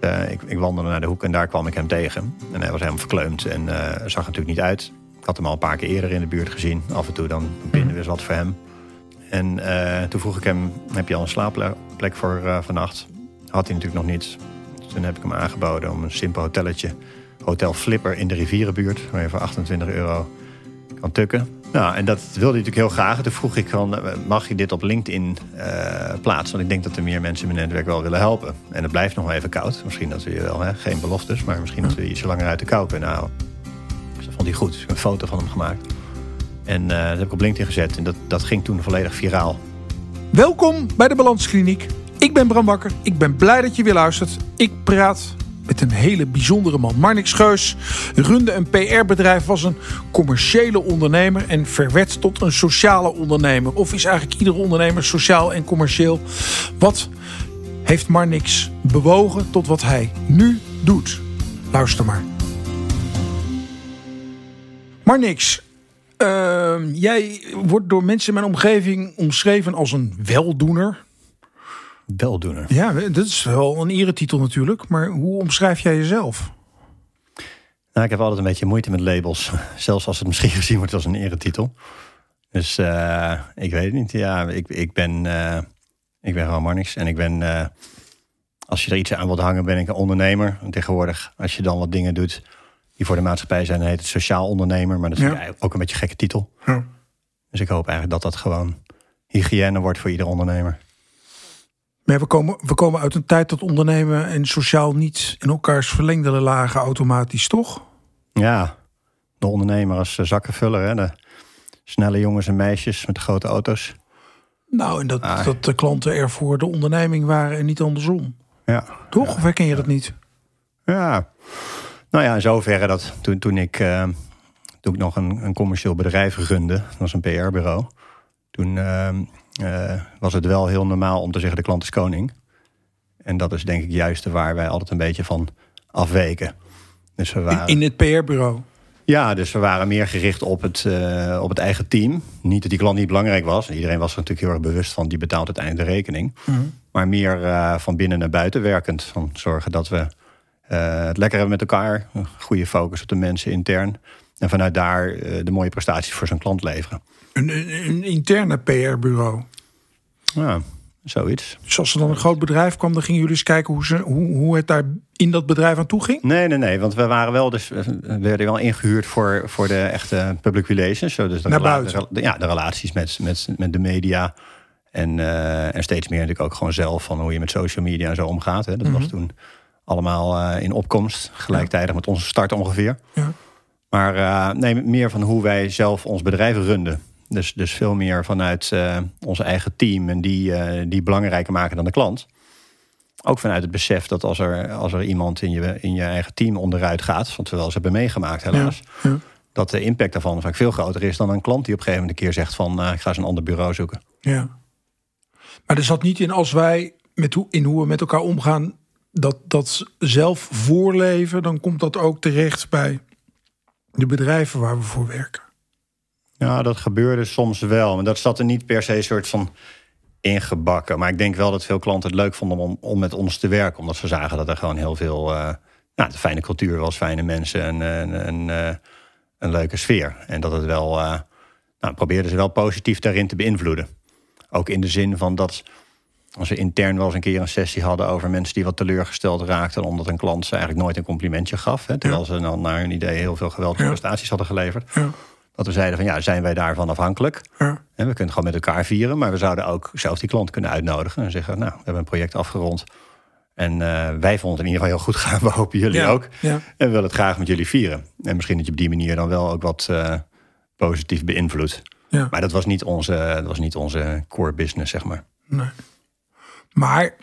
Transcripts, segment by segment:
Eh, ik, ik, wandelde naar de hoek en daar kwam ik hem tegen. En hij was helemaal verkleumd en uh, zag natuurlijk niet uit. Ik had hem al een paar keer eerder in de buurt gezien. Af en toe dan binnen weer wat voor hem. En uh, toen vroeg ik hem, heb je al een slaapplek voor vannacht? Had hij natuurlijk nog niet. Dus toen heb ik hem aangeboden om een simpel hotelletje. Hotel Flipper in de rivierenbuurt. Voor 28 euro kan tukken. Nou, en dat wilde hij natuurlijk heel graag. Toen vroeg ik van, eh, mag je dit op LinkedIn uh, plaatsen? Want ik denk dat er meer mensen in mijn netwerk wel willen helpen. En het blijft nog wel even koud. Misschien dat we je wel, hè, geen beloftes, maar misschien dat we je iets langer uit de kou kunnen houden. Dus dat vond hij goed. Dus ik heb een foto van hem gemaakt. En uh, dat heb ik op LinkedIn gezet. En dat, dat ging toen volledig viraal. Welkom bij de Balanskliniek. Ik ben Bram Bakker. Ik ben blij dat je weer luistert. Ik praat met een hele bijzondere man. Marnix Geus runde een PR-bedrijf, was een commerciële ondernemer en verwet tot een sociale ondernemer. Of is eigenlijk iedere ondernemer sociaal en commercieel? Wat heeft Marnix bewogen tot wat hij nu doet? Luister maar. Marnix, uh, jij wordt door mensen in mijn omgeving omschreven als een weldoener. Weldoener. Ja, dat is wel een eretitel natuurlijk. Maar hoe omschrijf jij jezelf? Nou, ik heb altijd een beetje moeite met labels. Zelfs als het misschien gezien wordt als een eretitel. Dus uh, ik weet het niet. Ja, ik, ik ben, uh, ik ben gewoon Marnix. En ik ben, uh, als je er iets aan wilt hangen, ben ik een ondernemer. En tegenwoordig, als je dan wat dingen doet die voor de maatschappij zijn, dan heet het sociaal ondernemer. Maar dat is ja. ook een beetje een gekke titel. Ja. Dus ik hoop eigenlijk dat dat gewoon hygiëne wordt voor ieder ondernemer. Maar we komen, we komen uit een tijd dat ondernemen en sociaal niet in elkaars verlengde lagen automatisch, toch? Ja, de ondernemer als zakkenvuller, hè? de snelle jongens en meisjes met de grote auto's. Nou, en dat, ah. dat de klanten er voor de onderneming waren en niet andersom. Ja. Toch? Of herken je dat niet? Ja, nou ja, in zoverre dat toen, toen, ik, uh, toen ik nog een, een commercieel bedrijf runde, dat was een PR-bureau. Toen uh, uh, was het wel heel normaal om te zeggen de klant is koning. En dat is denk ik juist waar wij altijd een beetje van afweken. Dus we waren... in, het PR-bureau? Ja, dus we waren meer gericht op het, uh, op het eigen team. Niet dat die klant niet belangrijk was. Iedereen was er natuurlijk heel erg bewust van, die betaalt uiteindelijk de rekening. Mm Maar meer uh, van binnen naar buiten werkend. Van zorgen dat we het lekker hebben met elkaar. Goede focus op de mensen intern. En vanuit daar de mooie prestaties voor zo'n klant leveren. Een, een, interne PR-bureau. Ja, zoiets. Dus als er dan een groot bedrijf kwam, dan gingen jullie eens kijken hoe, ze, hoe, hoe het daar in dat bedrijf aan toe ging? Nee, nee, nee. Want we waren wel, dus we werden wel ingehuurd voor, voor de echte public relations. Dus de Naar buiten. De, ja, de relaties met, met, met de media. En, uh, en steeds meer natuurlijk ook gewoon zelf van hoe je met social media en zo omgaat. Hè. Dat was mhm. toen allemaal uh, in opkomst, gelijktijdig met onze start ongeveer. Ja. Maar uh, nee, meer van hoe wij zelf ons bedrijf runden. Dus, dus veel meer vanuit uh, ons eigen team en die, uh, die belangrijker maken dan de klant. Ook vanuit het besef dat als er, als er iemand in je, in je eigen team onderuit gaat, want we wel eens hebben meegemaakt helaas, ja, dat de impact daarvan vaak veel groter is dan een klant die op een gegeven moment een keer zegt van uh, ik ga eens een ander bureau zoeken. Ja. Maar er zat niet in als wij met hoe, in hoe we met elkaar omgaan, dat, dat zelf voorleven, dan komt dat ook terecht bij de bedrijven waar we voor werken. Ja, dat gebeurde soms wel. Maar dat zat er niet per se een soort van ingebakken. Maar ik denk wel dat veel klanten het leuk vonden om, om met ons te werken. Omdat ze zagen dat er gewoon heel veel uh, nou, de fijne cultuur was, fijne mensen en eh, een leuke sfeer. En dat het wel, uh, nou, probeerden ze wel positief daarin te beïnvloeden. Ook in de zin van dat als we intern wel eens een keer een sessie hadden over mensen die wat teleurgesteld raakten, omdat een klant ze eigenlijk nooit een complimentje gaf. Hè, terwijl ze dan naar hun idee heel veel geweldige prestaties hadden geleverd. Ja dat we zeiden van ja, zijn wij daarvan afhankelijk? Ja. En we kunnen gewoon met elkaar vieren, maar we zouden ook zelf die klant kunnen uitnodigen en zeggen, nou, we hebben een project afgerond. En uh, wij vonden het in ieder geval heel goed gaan. We hopen jullie ook. Ja. En we willen het graag met jullie vieren. En misschien dat je op die manier dan wel ook wat uh, positief beïnvloedt. Maar dat was, niet onze, dat was niet onze core business, zeg maar. Nee. Maar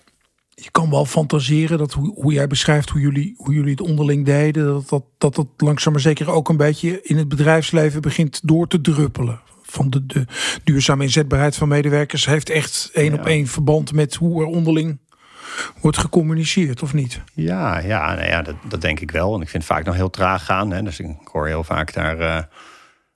je kan wel fantaseren dat hoe, hoe jij beschrijft hoe jullie, hoe jullie het onderling deden, dat dat, dat dat langzaam maar zeker ook een beetje in het bedrijfsleven begint door te druppelen. Van de, de duurzame inzetbaarheid van medewerkers heeft echt één op één verband met hoe er onderling wordt gecommuniceerd, of niet? Ja, ja, nou ja dat, dat denk ik wel. En ik vind het vaak nog heel traag gaan. Hè. Dus ik hoor heel vaak daar, uh,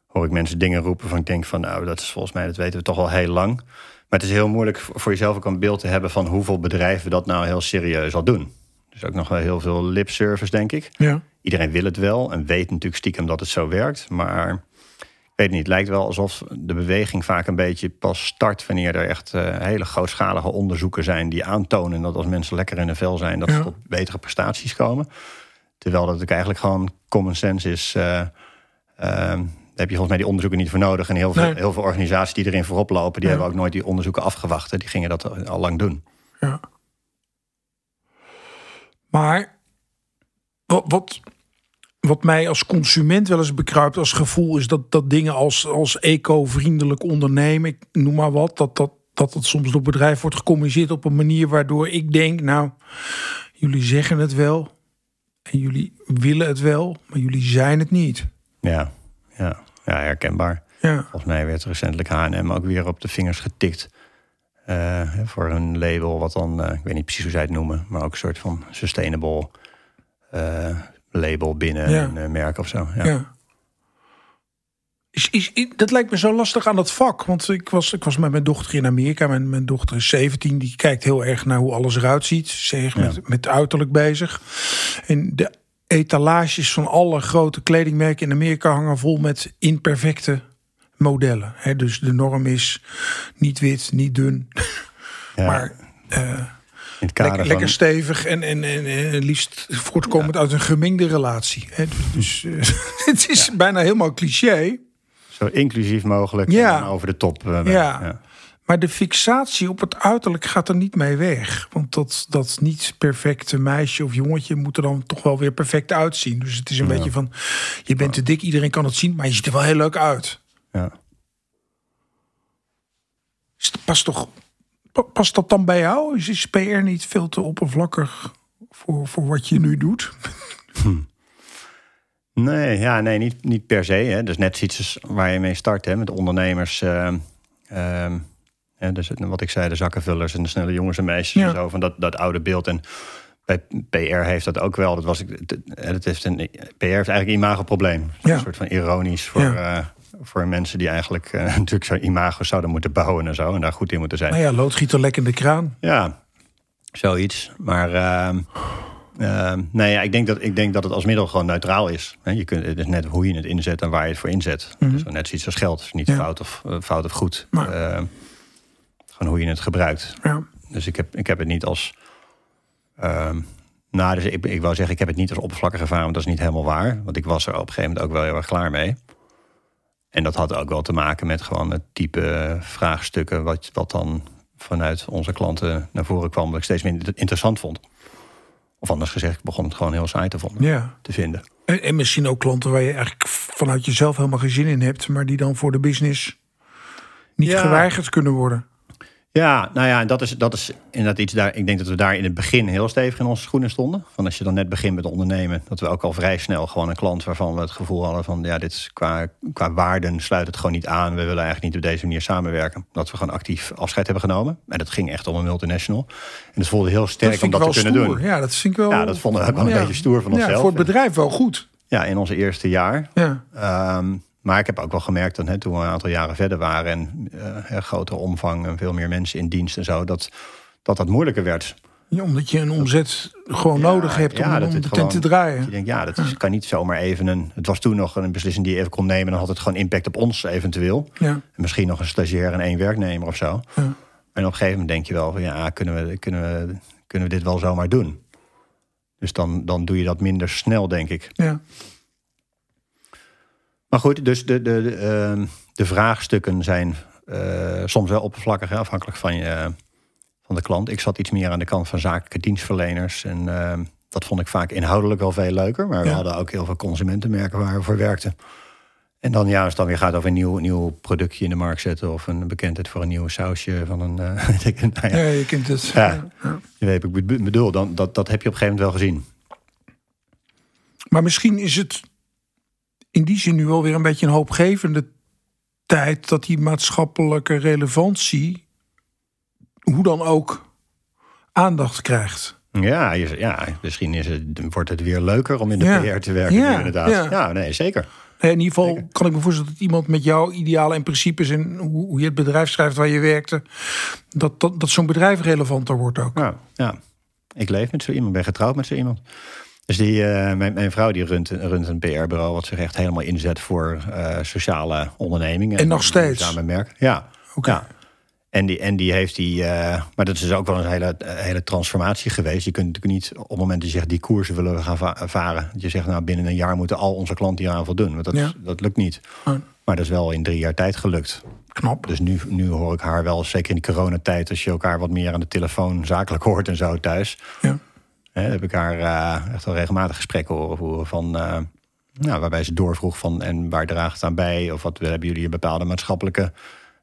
hoor ik mensen dingen roepen van ik denk van nou, dat is volgens mij, dat weten we toch al heel lang. Maar het is heel moeilijk voor jezelf ook een beeld te hebben van hoeveel bedrijven dat nou heel serieus al doen. Dus ook nog wel heel veel lip service, denk ik. Ja. Iedereen wil het wel en weet natuurlijk stiekem dat het zo werkt. Maar ik weet niet, het lijkt wel alsof de beweging vaak een beetje pas start... wanneer er echt uh, hele grootschalige onderzoeken zijn die aantonen... dat als mensen lekker in de vel zijn, dat Ja. ze tot betere prestaties komen. Terwijl dat ook eigenlijk gewoon common sense is... eh, ehm, heb je volgens mij die onderzoeken niet voor nodig. En heel veel, Nee. heel veel organisaties die erin voorop lopen... die Ja. hebben ook nooit die onderzoeken afgewacht. Die gingen dat al lang doen. Ja. Maar wat, wat, wat mij als consument wel eens bekruipt als gevoel is dat, dat dingen als, als eco-vriendelijk ondernemen, ik noem maar wat, dat, dat, dat het soms door bedrijf wordt gecommuniceerd op een manier waardoor ik denk, nou, jullie zeggen het wel en jullie willen het wel, maar jullie zijn het niet. Ja, ja, ja herkenbaar. Ja, Volgens mij werd recentelijk H&M ook weer op de vingers getikt. eh, voor een label wat dan, eh, ik weet niet precies hoe zij het noemen... maar ook een soort van sustainable eh, label binnen Ja. een merk of zo. Ja. ja. Is, is, is- dat lijkt me zo lastig aan dat vak. Want ik was, ik was met mijn dochter in Amerika. Mijn, mijn dochter is 17. Die kijkt heel erg naar hoe alles eruit ziet. Ze is Ja. met, met uiterlijk bezig. En de etalages van alle grote kledingmerken in Amerika hangen vol met imperfecte modellen. Dus de norm is niet wit, niet dun. Ja, Maar eh, lekker, van, lekker stevig en, en, en, en liefst voortkomend uit een gemengde relatie. Dus eh, het is bijna helemaal cliché. zo inclusief mogelijk Ja. en over de top. eh, Ja. Maar de fixatie op het uiterlijk gaat er niet mee weg. Want dat, dat niet perfecte meisje of jongetje moet er dan toch wel weer perfect uitzien. Dus het is een Ja. beetje van, je bent te dik, iedereen kan het zien, maar je ziet er wel heel leuk uit. Ja. Het- Past, toch, pa- past dat dan bij jou? Is, is PR niet veel te oppervlakkig voor, voor wat je nu doet? Nee, ja, nee niet, niet per se. Hè. Dus net iets waar je mee start hè, met ondernemers. ehm, ehm, hè, dus wat ik zei, de zakkenvullers en de snelle jongens en meisjes Ja. en zo. Van dat, dat oude beeld. En bij PR heeft dat ook wel. Dat was ik. Het, heeft een, PR heeft eigenlijk een imagoprobleem. Ja. Een soort van ironisch voor, Ja. eh, voor mensen die eigenlijk eh, natuurlijk zo'n imago zouden moeten bouwen en zo. En daar goed in moeten zijn. Nou ja, loodgieter lek in de kraan. Ja, zoiets. Maar ehm, ehm, nee, ja, ik, denk dat, ik denk dat het als middel gewoon neutraal is. Je kunt, het is net hoe je het inzet en waar je het voor inzet. Dus net zoiets als geld. Is niet Ja. fout, of, eh, fout of goed. Maar- Gewoon hoe je het gebruikt. Ja. Dus ik heb, ik heb het niet als... ehm, nou, dus ik, ik wou zeggen, ik heb het niet als oppervlakkig ervaren, want dat is niet helemaal waar. Want ik was er op een gegeven moment ook wel heel erg klaar mee. En dat had ook wel te maken met gewoon het type vraagstukken... wat, wat dan vanuit onze klanten naar voren kwam... dat ik steeds minder interessant vond. Of anders gezegd, ik begon het gewoon heel saai te, vonden, ja. te vinden. En, en misschien ook klanten waar je eigenlijk vanuit jezelf helemaal geen zin in hebt, maar die dan voor de business niet Ja. geweigerd kunnen worden. Ja, nou ja, dat is, dat is inderdaad iets daar. Ik denk dat we daar in het begin heel stevig in onze schoenen stonden. Van als je dan net begint met ondernemen, dat we ook al vrij snel gewoon een klant waarvan we het gevoel hadden van ja, dit is qua, qua waarden sluit het gewoon niet aan. We willen eigenlijk niet op deze manier samenwerken. Dat we gewoon actief afscheid hebben genomen. En dat ging echt om een multinational. En het voelde heel sterk dat om dat te kunnen stoer. doen. Ja, dat vind ik wel. Ja, dat vonden we ook wel een beetje stoer van Ja, onszelf. voor het bedrijf wel goed. Ja, in onze eerste jaar. Ja. Ehm, maar ik heb ook wel gemerkt dat hè, toen we een aantal jaren verder waren en eh, grotere omvang en veel meer mensen in dienst en zo, dat dat, dat moeilijker werd. Ja, omdat je een omzet gewoon Ja, nodig hebt om, om de tent gewoon- te Je draaien. denkt, ja, dat is, kan niet zomaar even een. Het was toen nog een beslissing die je even kon nemen. Dan had het gewoon impact op ons eventueel. Ja. En misschien nog een stagiair en één werknemer of zo. Ja. En op een gegeven moment denk je wel van ja, kunnen we, kunnen we, kunnen we dit wel zomaar doen? Dus dan, dan doe je dat minder snel, denk ik. Ja. Maar goed, dus de, de, de, ehm, de vraagstukken zijn eh, soms wel oppervlakkig, hè, afhankelijk van, je, van de klant. Ik zat iets meer aan de kant van zakelijke dienstverleners. En ehm, dat vond ik vaak inhoudelijk wel veel leuker. Maar we Ja. hadden ook heel veel consumentenmerken waar we voor werkten. En dan ja, als het dan weer gaat over een nieuw, nieuw productje in de markt zetten... of een bekendheid voor een nieuw sausje van een... ik, nou ja, ja, je kent het. Ja. Ja. je weet ik be- bedoel. Dan, dat, dat heb je op een gegeven moment wel gezien. Maar misschien is het in die zin nu wel weer een beetje een hoopgevende tijd dat die maatschappelijke relevantie, hoe dan ook, aandacht krijgt. Ja, ja misschien is het, wordt het weer leuker om in de Ja. PR te werken. Ja, nu inderdaad. ja. Ja. nee, zeker. In ieder geval Zeker. kan ik me voorstellen dat iemand met jouw idealen en principes en hoe, hoe je het bedrijf schrijft waar je werkte, dat, dat, dat zo'n bedrijf relevanter wordt ook. Ja, ja. Ik leef met zo iemand, ben getrouwd met zo iemand. Dus die, uh, mijn, mijn, vrouw die runt, runt een PR-bureau... wat zich echt helemaal inzet voor uh, sociale ondernemingen. En nog steeds? Samen merk. Ja. Okay. ja. En die, en die heeft die... Uh, maar dat is dus ook wel een hele, hele transformatie geweest. Je kunt natuurlijk niet op het moment dat je zegt... die koersen willen we gaan va varen. Dat je zegt, nou binnen een jaar moeten al onze klanten hieraan voldoen. Want dat, Ja. dat lukt niet. Oh, Maar dat is wel in drie jaar tijd gelukt. knap. Dus nu, nu hoor ik haar wel, zeker in de coronatijd... als je elkaar wat meer aan de telefoon zakelijk hoort en zo thuis... Ja. Heb ik haar eh, echt wel regelmatig gesprekken horen voeren van. eh, nou, waarbij ze doorvroeg van en waar draagt het aan bij? Of wat hebben jullie hier bepaalde maatschappelijke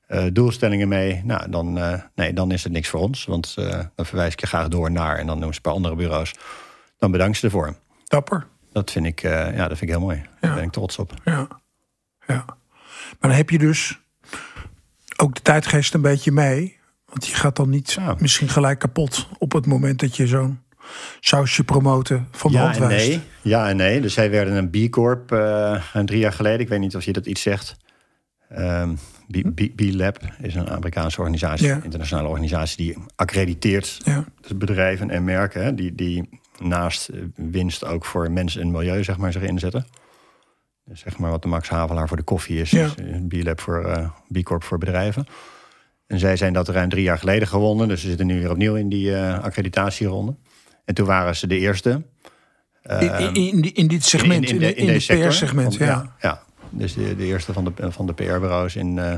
eh, doelstellingen mee? Nou, dan, nee, dan is het niks voor ons. Want dan verwijs ik je graag door naar en dan noemen ze een paar andere bureaus. Dan bedank ze ervoor. Dapper. Dat vind ik, ja, dat vind ik heel mooi. Daar ben ik trots op. Ja. ja. Maar dan heb je dus ook de tijdgeest een beetje mee. Want je gaat dan niet Ja. misschien gelijk kapot op het moment dat je zo'n sausje promoten van de Ja en nee. Ja en nee. Dus zij werden een B Corp eh, een drie jaar geleden. Ik weet niet of je dat iets zegt. Ehm, B- B- B-Lab is een Amerikaanse organisatie, Ja. internationale organisatie die accrediteert Ja. bedrijven en merken hè, die, die naast eh, winst ook voor mensen en milieu zeg maar, zich inzetten. Dus zeg maar wat de Max Havelaar voor de koffie is, Ja. een B-Lab voor eh, B Corp voor bedrijven. En zij zijn dat ruim drie jaar geleden gewonnen, dus ze zitten nu weer opnieuw in die eh, accreditatieronde. En toen waren ze de eerste. In, in, in, dit segment, in, de- in, sector. PR-segment. Ja. ja. Dus de, de eerste van de, van de PR-bureaus in, eh,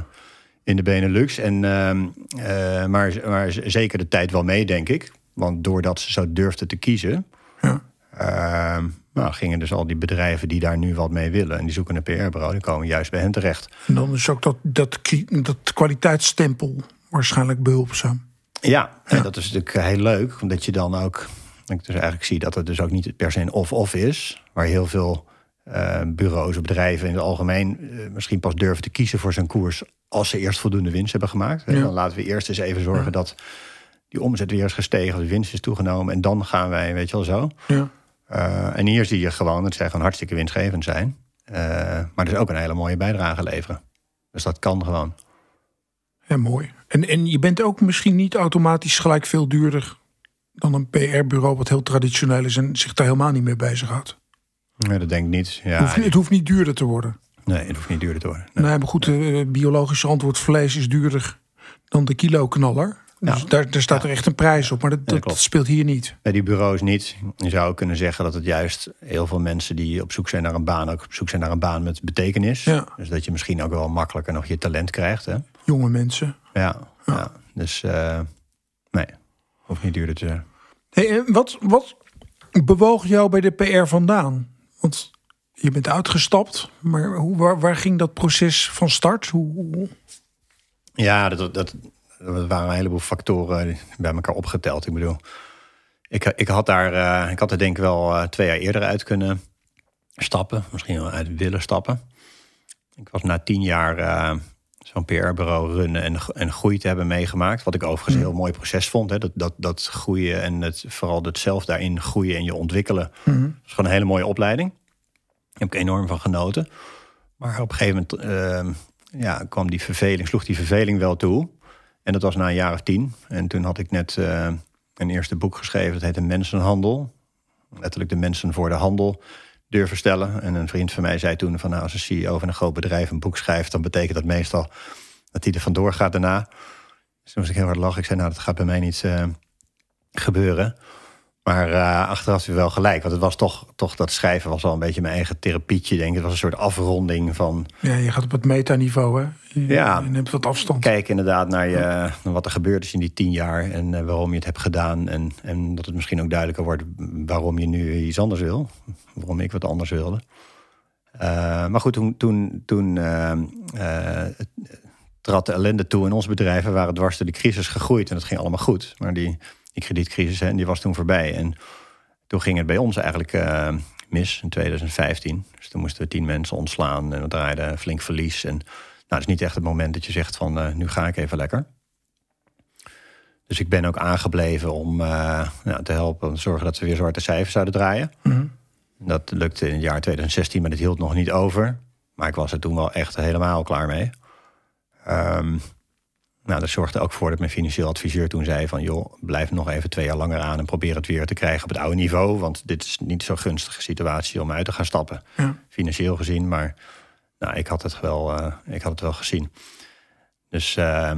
in de Benelux. En, ehm, eh, maar, maar zeker de tijd wel mee, denk ik. Want doordat ze zo durfden te kiezen... Ja. ehm, nou, gingen dus al die bedrijven die daar nu wat mee willen... en die zoeken een PR-bureau, die komen juist bij hen terecht. En dan is ook dat, dat, dat kwaliteitsstempel waarschijnlijk behulpzaam. Ja, en dat is natuurlijk heel leuk, omdat je dan ook... Ik dus eigenlijk zie dat het dus ook niet per se een of-of is... waar heel veel eh, bureaus of bedrijven in het algemeen... eh, misschien pas durven te kiezen voor zijn koers... als ze eerst voldoende winst hebben gemaakt. Ja. Dan laten we eerst eens even zorgen dat die omzet weer is gestegen... de winst is toegenomen en dan gaan wij, weet je wel zo... Ja. Eh, en hier zie je gewoon dat zij gewoon hartstikke winstgevend zijn. Maar dus ook een hele mooie bijdrage leveren. Dus dat kan gewoon. ja, mooi. En, en je bent ook misschien niet automatisch gelijk veel duurder dan een PR-bureau wat heel traditioneel is en zich daar helemaal niet mee bezighoudt. Nee, dat denk ik niet. Ja, Het hoeft, niet- het hoeft niet duurder te worden. nee, het hoeft niet duurder te worden. Nee. Nee, maar goed, eh biologische antwoord vlees is duurder dan de kilo knaller. Dus daar, daar staat er echt een prijs op. Maar dat, speelt hier niet. Bij die bureaus niet. Je zou kunnen zeggen dat het juist heel veel mensen die op zoek zijn naar een baan, ook op zoek zijn naar een baan met betekenis. Ja. Dus dat je misschien ook wel makkelijker nog je talent krijgt. Hè? Jonge mensen. Ja, ja. dus eh, nee, hoeft niet duurder te zijn. Hey, en wat, wat bewoog jou bij de PR vandaan? Want je bent uitgestapt, maar hoe, waar, waar ging dat proces van start? Hoe, Ja, dat, dat, dat waren een heleboel factoren bij elkaar opgeteld. Ik bedoel, ik, ik, had, daar, eh, ik had er denk ik wel eh, twee jaar eerder uit kunnen stappen. Misschien wel uit willen stappen. Ik was na tien jaar eh, zo'n PR-bureau runnen en, en groei te hebben meegemaakt. Wat ik overigens een heel mooi proces vond. Hè. Dat, dat, dat groeien en het, vooral het zelf daarin groeien en je ontwikkelen. Dat is gewoon een hele mooie opleiding. Daar heb ik enorm van genoten. Maar op een gegeven moment eh, ja, kwam die verveling, sloeg die verveling wel toe. En dat was na een jaar of tien. En toen had ik net eh, een eerste boek geschreven. Dat heette Mensenhandel. Letterlijk de mensen voor de handel durven stellen. En een vriend van mij zei toen van... nou, als een CEO van een groot bedrijf een boek schrijft... dan betekent dat meestal dat hij er vandoor gaat daarna. Dus toen moest ik heel hard lachen. Ik zei, nou, dat gaat bij mij niet eh, gebeuren. Maar eh, achteraf weer wel gelijk. Want het was toch, toch, dat schrijven was al een beetje mijn eigen therapietje, denk ik. Het was een soort afronding van ja, je gaat op het metaniveau, hè? Je, Ja. je neemt wat afstand. kijken inderdaad naar, je, naar wat er gebeurd is in die tien jaar. En eh, waarom je het hebt gedaan. En, en dat het misschien ook duidelijker wordt waarom je nu iets anders wil. Waarom ik wat anders wilde. Eh, maar goed, toen, toen, toen trad de ellende toe in ons bedrijf. We waren dwars door de crisis gegroeid en dat ging allemaal goed. Maar die, die kredietcrisis, hè, die was toen voorbij. En toen ging het bij ons eigenlijk eh, mis in 2015. Dus toen moesten we tien mensen ontslaan en we draaiden flink verlies. En nou, het is niet echt het moment dat je zegt van eh, nu ga ik even lekker. Dus ik ben ook aangebleven om eh, nou, te helpen, om te zorgen dat we weer zwarte cijfers zouden draaien. Mhm. Dat lukte in het jaar 2016, maar dat hield nog niet over. Maar ik was er toen wel echt helemaal klaar mee. Ehm, Nou, dat zorgde ook voor dat mijn financieel adviseur toen zei van... joh, blijf nog even twee jaar langer aan en probeer het weer te krijgen op het oude niveau. Want dit is niet zo'n gunstige situatie om uit te gaan stappen. Ja. Financieel gezien, maar nou, ik, had het wel, uh, ik had het wel gezien. Dus uh,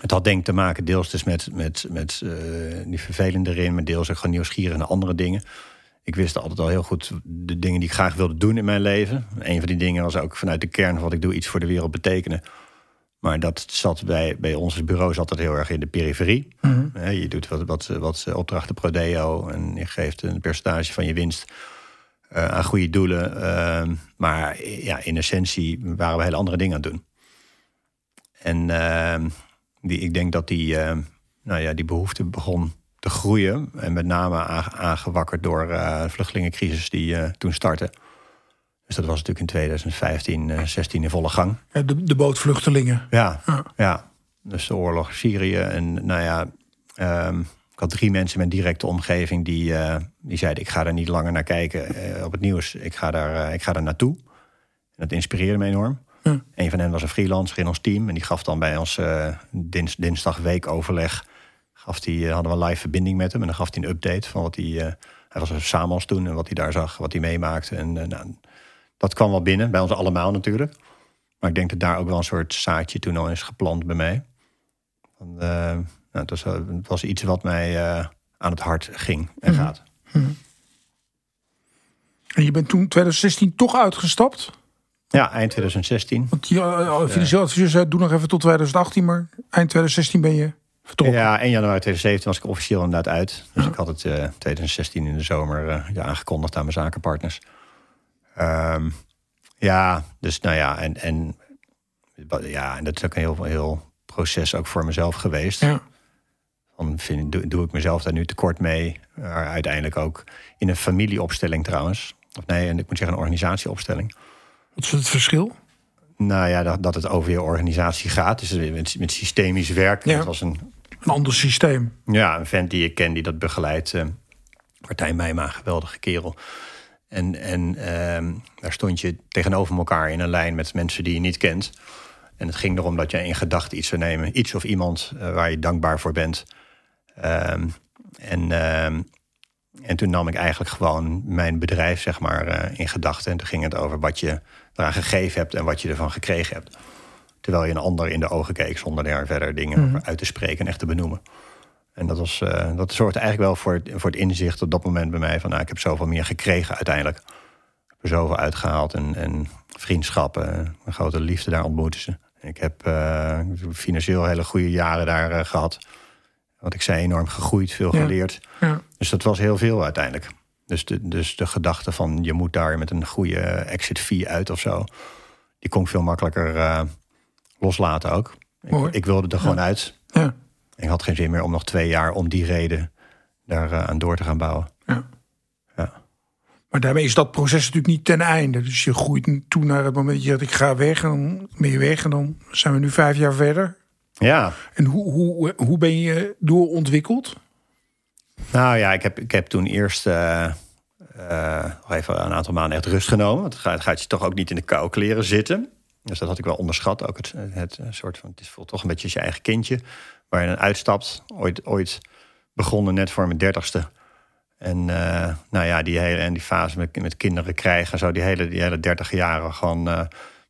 het had denk ik te maken deels dus met, met, met uh, die vervelende erin... maar deels ook gewoon nieuwsgierig naar andere dingen. Ik wist altijd al heel goed de dingen die ik graag wilde doen in mijn leven. Een van die dingen was ook vanuit de kern van wat ik doe... iets voor de wereld betekenen... Maar dat zat bij, bij ons bureau zat dat heel erg in de periferie. Mm -hmm. je doet wat, wat, wat opdrachten prodeo en je geeft een percentage van je winst uh, aan goede doelen. Uh, maar ja, in essentie waren we hele andere dingen aan het doen. En uh, die, ik denk dat die, nou ja, die behoefte begon te groeien. En met name aangewakkerd door de vluchtelingencrisis die toen startte. Dus dat was natuurlijk in 2015, 16 in volle gang. De, de bootvluchtelingen. Ja, ja, ja. Dus de oorlog Syrië. En nou ja, um, ik had drie mensen in mijn directe omgeving die, uh, die zeiden: Ik ga er niet langer naar kijken uh, op het nieuws. Ik ga daar, ik ga daar naartoe. En dat inspireerde me enorm. Ja. Een van hen was een freelancer in ons team. En die gaf dan bij ons dins, dinsdag weekoverleg. Gaf die, hadden we een live verbinding met hem. En dan gaf hij een update van wat hij. hij was er samen toen en wat hij daar zag, wat hij meemaakte. En nou, dat kwam wel binnen, bij ons allemaal natuurlijk. Maar ik denk dat daar ook wel een soort zaadje toen al is geplant bij mij. Van, uh, nou, het, was, het, was, iets wat mij uh, aan het hart ging en Mhm. gaat. Mm -hmm. En je bent toen 2016 toch uitgestapt? Ja, eind 2016. Want je uh, financieel adviseur zei, doe nog even tot 2018, maar eind 2016 ben je vertrokken. Ja, 1 januari 2017 was ik officieel inderdaad uit. Dus ja. ik had het 2016 in de zomer aangekondigd aan mijn zakenpartners. Um, ja, dus nou ja, en, en, ja, en dat is ook een heel, heel proces ook voor mezelf geweest. Ja. Dan vind, doe, doe ik mezelf daar nu tekort mee. Maar uiteindelijk ook in een familieopstelling trouwens. Of nee, en ik moet zeggen een organisatieopstelling. Wat is het verschil? Nou ja, dat, dat het over je organisatie gaat. Dus met, met systemisch werk. Ja. Dat was een, een ander systeem. Ja, een vent die ik ken die dat begeleidt. Uh, Martijn Meijma, geweldige kerel. En, en um, daar stond je tegenover elkaar in een lijn met mensen die je niet kent. En het ging erom dat je in gedachten iets zou nemen. Iets of iemand uh, waar je dankbaar voor bent. Um, en, um, en toen nam ik eigenlijk gewoon mijn bedrijf zeg maar, uh, in gedachten. En toen ging het over wat je eraan gegeven hebt en wat je ervan gekregen hebt. Terwijl je een ander in de ogen keek zonder daar verder dingen mm over uit te spreken en echt te benoemen. En dat, was, uh, dat zorgde eigenlijk wel voor het, voor het inzicht op dat moment bij mij van nou, ik heb zoveel meer gekregen uiteindelijk. Ik heb er zoveel uitgehaald en, en vriendschappen, een grote liefde daar ontmoeten ze. Ik heb uh, financieel hele goede jaren daar uh, gehad. Wat ik zei, enorm gegroeid, veel geleerd. Ja. Dus dat was heel veel uiteindelijk. Dus de, dus de gedachte van je moet daar met een goede exit fee uit of zo, die kon ik veel makkelijker loslaten ook. Ik, ik, wilde er gewoon ja. uit. Ja. Ik had geen zin meer om nog twee jaar om die reden daar uh, aan door te gaan bouwen. Ja. ja. Maar daarmee is dat proces natuurlijk niet ten einde. Dus je groeit toe naar het moment dat ik ga weg en dan ben je weg en dan zijn we nu vijf jaar verder. Ja. En hoe, hoe, hoe ben je doorontwikkeld? Nou ja, ik heb, ik heb toen eerst uh, uh, even een aantal maanden echt rust genomen. Het gaat, het gaat je toch ook niet in de kou kleren zitten. Dus dat had ik wel onderschat. Ook het, het soort van, het voelt toch een beetje als je eigen kindje. Waar je dan uitstapt. Ooit, ooit begonnen net voor mijn dertigste. En uh, nou ja, die hele en die fase met, met kinderen krijgen. Zo die hele, die hele dertig jaren gewoon uh,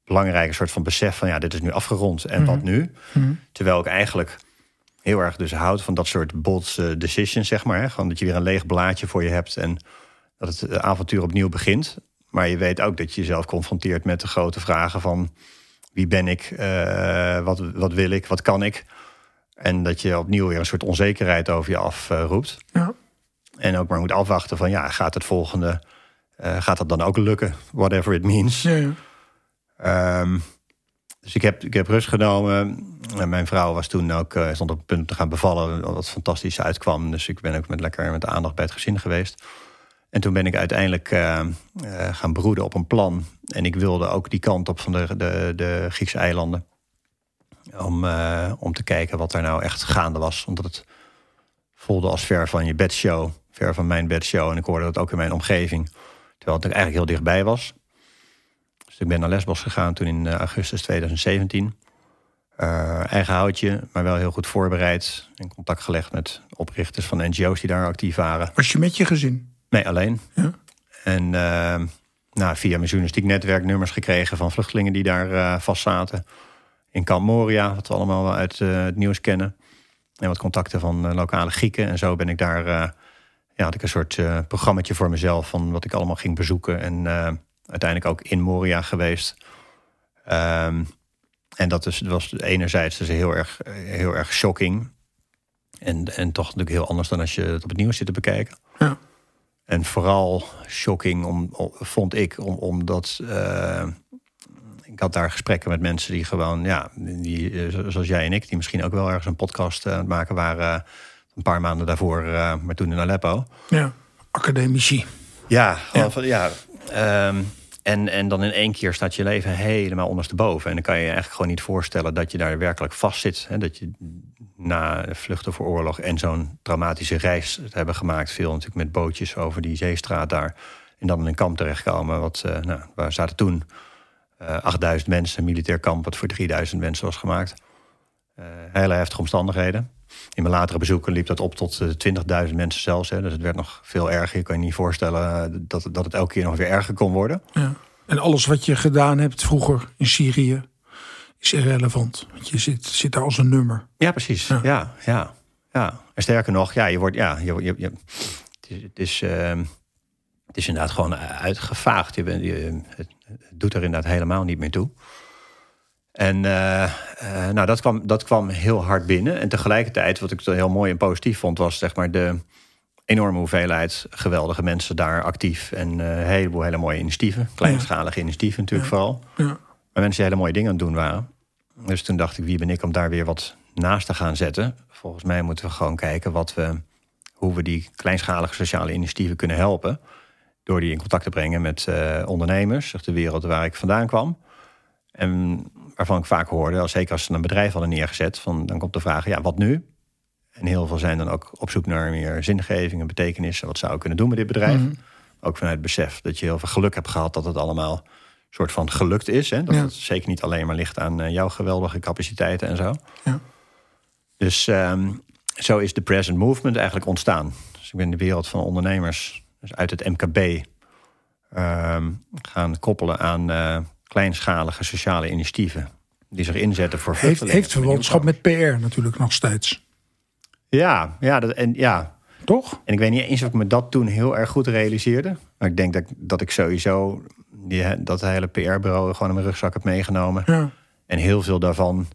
belangrijke soort van besef van ja, dit is nu afgerond. En mm -hmm. wat nu? Mm -hmm. Terwijl ik eigenlijk heel erg dus houd van dat soort bold uh, decisions, zeg maar. Hè? Gewoon dat je weer een leeg blaadje voor je hebt en dat het avontuur opnieuw begint. Maar je weet ook dat je jezelf confronteert met de grote vragen van wie ben ik, wat, wat wil ik, wat kan ik. En dat je opnieuw weer een soort onzekerheid over je afroept. Uh, ja. En ook maar moet afwachten van ja, gaat het volgende, uh, gaat dat dan ook lukken? Whatever it means. Ja, ja. Um, dus ik heb, ik heb rust genomen. En mijn vrouw was toen ook, uh, stond op het punt om te gaan bevallen, wat fantastisch uitkwam. Dus ik ben ook met lekker met aandacht bij het gezin geweest. En toen ben ik uiteindelijk uh, gaan broeden op een plan. En ik wilde ook die kant op van de, de, de Griekse eilanden. Om, uh, om te kijken wat daar nou echt gaande was. Omdat het voelde als ver van je bedshow. Ver van mijn bedshow. En ik hoorde dat ook in mijn omgeving. Terwijl het eigenlijk heel dichtbij was. Dus ik ben naar Lesbos gegaan toen in augustus 2017. Uh, eigen houtje, maar wel heel goed voorbereid. In contact gelegd met oprichters van NGO's die daar actief waren. Was je met je gezin? Nee, alleen. Ja? En uh, nou, via mijn journalistiek netwerk nummers gekregen van vluchtelingen die daar uh, vast zaten. In Camp Moria, wat we allemaal wel uit het nieuws kennen. En wat contacten van lokale Grieken. En zo ben ik daar, ja, had ik een soort programmaatje voor mezelf van wat ik allemaal ging bezoeken. En uiteindelijk ook in Moria geweest. Um, en dat is, was enerzijds dus heel erg, heel erg shocking. En, en toch natuurlijk heel anders dan als je het op het nieuws zit te bekijken. Ja. En vooral shocking om, vond ik, om, omdat uh, ik had daar gesprekken met mensen die gewoon, ja, die, eh, zoals jij en ik, die misschien ook wel ergens een podcast aan het maken waren. een paar maanden daarvoor, maar toen in Aleppo. Ja, academici. Ja. Van, ja um, en, en dan in één keer staat je leven helemaal ondersteboven. En dan kan je je eigenlijk gewoon niet voorstellen dat je daar werkelijk vast zit. Hè? Dat je na vluchten voor oorlog en zo'n traumatische reis hebben gemaakt. Veel natuurlijk met bootjes over die zeestraat daar. En dan in een kamp terechtkomen. Wat, uh, nou, waar zaten toen eh, 8000 mensen, een militair kamp wat voor 3000 mensen was gemaakt. Uh, hele heftige omstandigheden. In mijn latere bezoeken liep dat op tot 20.000 mensen zelfs. Hè. Dus het werd nog veel erger. Je kan je niet voorstellen eh, dat, dat het elke keer nog weer erger kon worden. Ja. En alles wat je gedaan hebt vroeger in Syrië is irrelevant. Want je zit, zit daar als een nummer. Ja, precies. Ja, ja, ja. En sterker nog, ja, je wordt, ja, je, je, je het is, het is, uh, het is inderdaad gewoon uitgevaagd. Je, bent, je, het doet er inderdaad helemaal niet meer toe. En uh, uh, nou, dat kwam, dat kwam heel hard binnen. En tegelijkertijd, wat ik heel mooi en positief vond, was zeg maar de enorme hoeveelheid geweldige mensen daar actief. En uh, een heleboel hele mooie initiatieven. Kleinschalige initiatieven natuurlijk vooral. Ja. Maar mensen die hele mooie dingen aan het doen waren. Dus toen dacht ik, wie ben ik om daar weer wat naast te gaan zetten? Volgens mij moeten we gewoon kijken wat we, hoe we die kleinschalige sociale initiatieven kunnen helpen. Door die in contact te brengen met ondernemers, de wereld waar ik vandaan kwam. En waarvan ik vaak hoorde, zeker als ze een bedrijf hadden neergezet, van, dan komt de vraag, ja, wat nu? En heel veel zijn dan ook op zoek naar meer zingeving en betekenis. Wat zou ik kunnen doen met dit bedrijf? Mhm. Ook vanuit het besef dat je heel veel geluk hebt gehad dat het allemaal soort van gelukt is. Hè? Dat het zeker niet alleen maar ligt aan eh, jouw geweldige capaciteiten en zo. Ja. Dus um, zo is de present movement eigenlijk ontstaan. Dus ik ben in de wereld van ondernemers, dus uit het MKB, ehm, gaan koppelen aan uh, kleinschalige sociale initiatieven die zich inzetten voor Heeft, heeft verwantschap met PR natuurlijk nog steeds. Ja, ja, dat, en ja. Toch? En ik weet niet eens of ik me dat toen heel erg goed realiseerde. Maar ik denk dat, dat ik sowieso die, dat hele PR-bureau gewoon in mijn rugzak heb meegenomen. Ja. En heel veel daarvan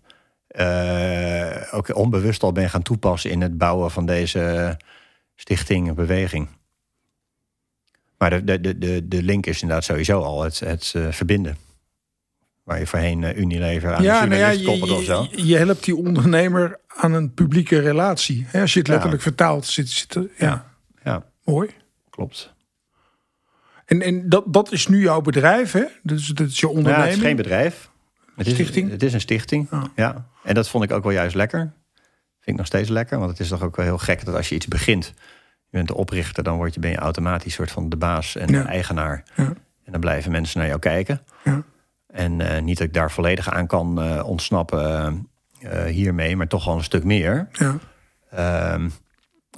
uh, ook onbewust al ben gaan toepassen in het bouwen van deze stichting, beweging. Maar de, de, de, de link is inderdaad sowieso al het, het uh, verbinden. Waar je voorheen uh, Unilever aan ja, de nou ja, je, of zo. Je, je helpt die ondernemer aan een publieke relatie. Hè, als je het letterlijk vertaalt, zit, zit ja. ja. Mooi. Klopt. En, en dat, dat is nu jouw bedrijf, hè? Dus dat is je onderneming? Ja, het is geen bedrijf. Het is, stichting? Het is een stichting, ah. ja. En dat vond ik ook wel juist lekker. Vind ik nog steeds lekker, want het is toch ook wel heel gek dat als je iets begint, je bent de oprichter, dan word je, ben je automatisch soort van de baas en de eigenaar. Ja. En dan blijven mensen naar jou kijken. Ja. En uh, niet dat ik daar volledig aan kan uh, ontsnappen uh, hiermee, maar toch wel een stuk meer. Ja. Um,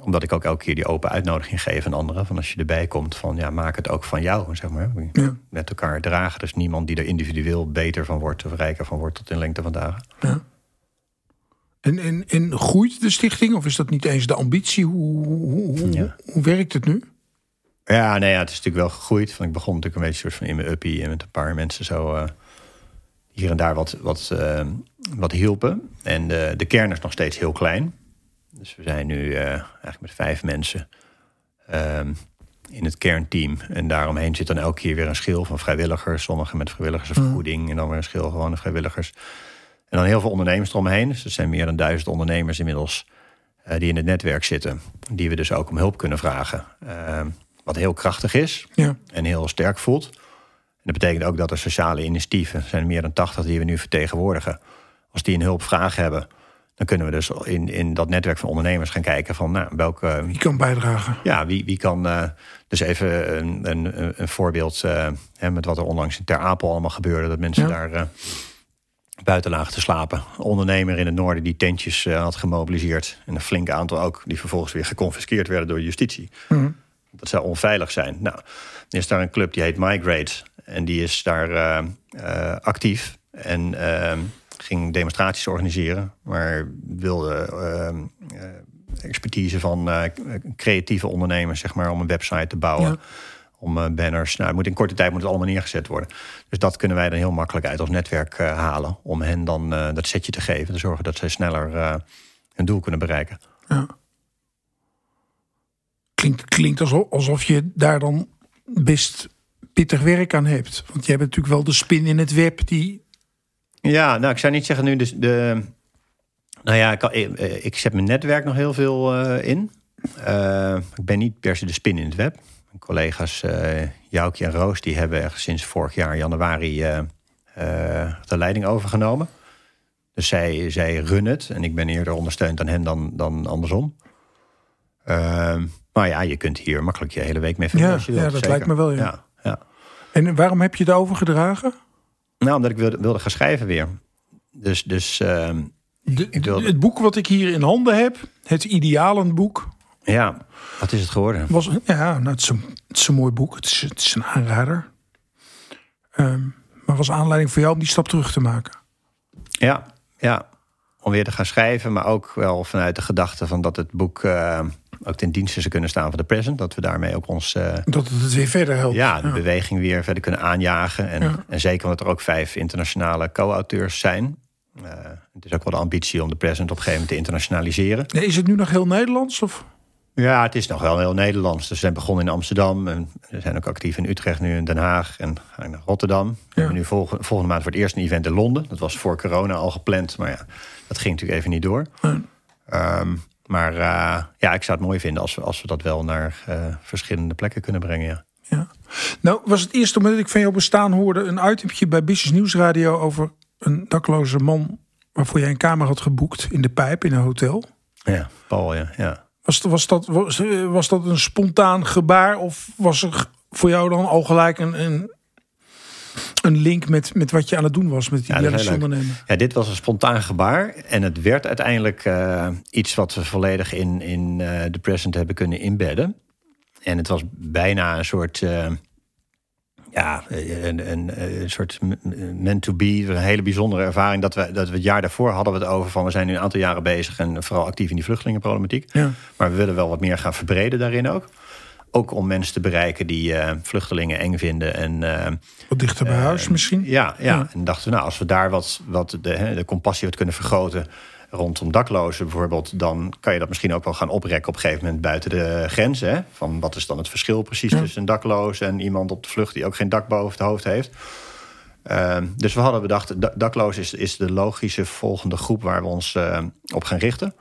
omdat ik ook elke keer die open uitnodiging geef aan anderen. Van als je erbij komt, van ja, maak het ook van jou, zeg maar. Ja. Met elkaar dragen. Dus niemand die er individueel beter van wordt of rijker van wordt tot in lengte van dagen. Ja. En, en, en groeit de stichting of is dat niet eens de ambitie? Hoe, hoe, hoe, hoe werkt het nu? Ja, nee, ja, het is natuurlijk wel gegroeid. Van, ik begon natuurlijk een beetje soort van in mijn uppie en met een paar mensen zo uh, hier en daar wat, wat, uh, wat hielpen. En de, de kern is nog steeds heel klein. Dus we zijn nu uh, eigenlijk met vijf mensen ehm, in het kernteam. En daaromheen zit dan elke keer weer een schil van vrijwilligers. Sommigen met vrijwilligersvergoeding mm. en dan weer een schil gewone vrijwilligers. En dan heel veel ondernemers eromheen. Dus er zijn meer dan duizend ondernemers inmiddels die in het netwerk zitten. Die we dus ook om hulp kunnen vragen. Ehm, wat heel krachtig is ja. en heel sterk voelt. En dat betekent ook dat er sociale initiatieven, zijn meer dan 80 die we nu vertegenwoordigen, als die een hulpvraag hebben, dan kunnen we dus in, in dat netwerk van ondernemers gaan kijken van nou, welke. Wie kan bijdragen? Ja, wie, wie kan. Uh, dus even een, een, een voorbeeld uh, hè, met wat er onlangs in Ter Apel allemaal gebeurde. Dat mensen daar uh, buiten lagen te slapen. Een ondernemer in het noorden die tentjes eh, had gemobiliseerd. En een flink aantal ook, die vervolgens weer geconfiskeerd werden door justitie. Mhm. Dat zou onveilig zijn. Nou, er is daar een club die heet Migrate. En die is daar eh, eh, actief. En eh, ging demonstraties organiseren. Maar wilde eh, eh, expertise van creatieve ondernemers, zeg maar, om een website te bouwen. Ja. Om eh, banners. Nou, het moet in korte tijd moet het allemaal neergezet worden. Dus dat kunnen wij dan heel makkelijk uit ons netwerk eh, halen. Om hen dan eh, dat setje te geven. Te zorgen dat zij sneller hun doel kunnen bereiken. Ja. Klinkt, klinkt alsof, alsof je daar dan best pittig werk aan hebt. Want je hebt natuurlijk wel de spin in het web die. Ja, nou, ik zou niet zeggen nu de. de nou ja, ik, ik zet mijn netwerk nog heel veel in. Ik ben niet per se de spin in het web. Mijn collega's uh, Joukje en Roos die hebben sinds vorig jaar januari eh, eh, de leiding overgenomen. Dus zij, zij runnen het en ik ben eerder ondersteund aan hen dan, dan andersom. Eh, maar ja, je kunt hier makkelijk je hele week mee vullen Ja, als je ja, dat zeker. lijkt me wel, ja. ja, ja. En waarom heb je het overgedragen? Nou, omdat ik wilde, wilde gaan schrijven weer. Dus, dus ehm, De, Ik wilde- Het boek wat ik hier in handen heb, het Idealenboek, ja, wat is het geworden? was. Ja, nou, het, is een, het is een mooi boek. Het is, het is een aanrader. Ehm, maar was aanleiding voor jou om die stap terug te maken. Ja, ja, om weer te gaan schrijven, maar ook wel vanuit de gedachte van dat het boek eh, ook ten dienste zou kunnen staan van de present. Dat we daarmee ook ons eh, Dat het weer verder helpt. ja, de beweging weer verder kunnen aanjagen. En, Ja. en zeker omdat er ook vijf internationale co-auteurs zijn. Eh, het is ook wel de ambitie om de present op een gegeven moment te internationaliseren. Nee, Is het nu nog heel Nederlands? Of? Ja, het is nog wel heel Nederlands. Dus we zijn begonnen in Amsterdam. En we zijn ook actief in Utrecht nu, in Den Haag en gaan naar Rotterdam. We hebben nu volgende, volgende maand voor het eerst een event in Londen. Dat was voor corona al gepland, maar ja, dat ging natuurlijk even niet door. Ehm, maar eh, ja, ik zou het mooi vinden als we, als we dat wel naar eh, verschillende plekken kunnen brengen. Ja. Ja. Nou, was het eerste moment dat ik van jou bestaan hoorde een itempje bij Business Nieuws Radio over een dakloze man waarvoor jij een kamer had geboekt in de pijp in een hotel. ja, Paul, ja. ja. Was, was, dat, was, was dat een spontaan gebaar of was er voor jou dan al gelijk een, een, een link met, met wat je aan het doen was met die Ja, ondernemer? Ja, dit was een spontaan gebaar. En het werd uiteindelijk eh, iets wat we volledig in, in eh, de present hebben kunnen inbedden. En het was bijna een soort. eh, ja, een, een, een soort meant to be. Een hele bijzondere ervaring. Dat we, dat we het jaar daarvoor hadden we het over van. We zijn nu een aantal jaren bezig en vooral actief in die vluchtelingenproblematiek. Ja. Maar we willen wel wat meer gaan verbreden daarin ook. Ook om mensen te bereiken die eh, vluchtelingen eng vinden. En eh, Wat dichter bij huis misschien? ja, ja. Ja. en dachten we, nou, als we daar wat, wat de, hè, de compassie wat kunnen vergroten rondom daklozen bijvoorbeeld, dan kan je dat misschien ook wel gaan oprekken op een gegeven moment buiten de grenzen. Hè? Van wat is dan het verschil precies tussen een dakloos en iemand op de vlucht die ook geen dak boven het hoofd heeft. Ehm, dus we hadden bedacht, da- dakloos is, is de logische volgende groep waar we ons eh, op gaan richten.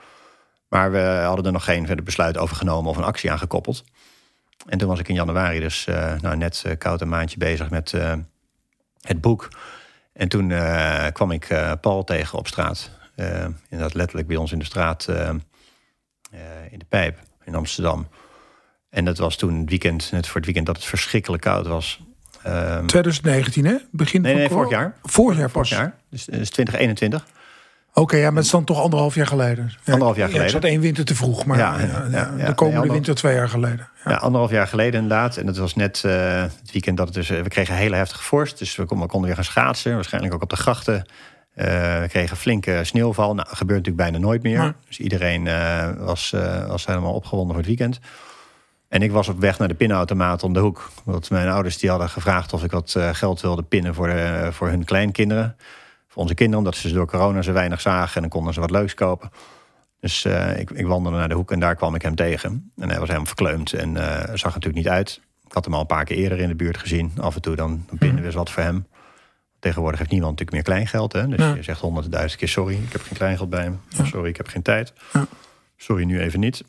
Maar we hadden er nog geen verder besluit over genomen of een actie aan gekoppeld. En toen was ik in januari dus eh, nou, net eh, koud een maandje bezig met het boek. En toen kwam ik Paul tegen op straat. Eh inderdaad letterlijk bij ons in de straat eh, eh, in de Pijp in Amsterdam. En dat was toen het weekend, net voor het weekend dat het verschrikkelijk koud was. Ehm, 2019 hè? Begin nee, van nee, vorig jaar. Vorig jaar pas. Vorig jaar, dus, dus 2021. Oké, ja, maar het is dan toch anderhalf jaar geleden. Ja, Anderhalf jaar Ja, geleden. ik zat één winter te vroeg, maar Ja, ja, ja, ja, ja, ja. de komende Nee, winter twee jaar geleden. Ja, anderhalf jaar geleden inderdaad. En dat was net het weekend dat het dus... we kregen hele heftige vorst, dus we konden, we konden weer gaan schaatsen. Waarschijnlijk ook op de grachten. Eh, we kregen flinke sneeuwval. Nou, dat gebeurt natuurlijk bijna nooit meer. Dus iedereen eh, was, eh, was helemaal opgewonden voor het weekend. En ik was op weg naar de pinautomaat om de hoek. Want mijn ouders die hadden gevraagd of ik wat eh, geld wilde pinnen voor, de, voor hun kleinkinderen. Voor onze kinderen, omdat ze door corona zo weinig zagen. En dan konden ze wat leuks kopen. Dus eh, ik, ik wandelde naar de hoek en daar kwam ik hem tegen. En hij was helemaal verkleumd en eh, zag er natuurlijk niet uit. Ik had hem al een paar keer eerder in de buurt gezien. Af en toe dan, dan pinnen we eens wat voor hem. Tegenwoordig heeft niemand natuurlijk meer kleingeld. Hè? Dus Ja. je zegt honderdduizend keer sorry, ik heb geen kleingeld bij hem. Sorry, ik heb geen tijd. Ja. Sorry, nu even niet.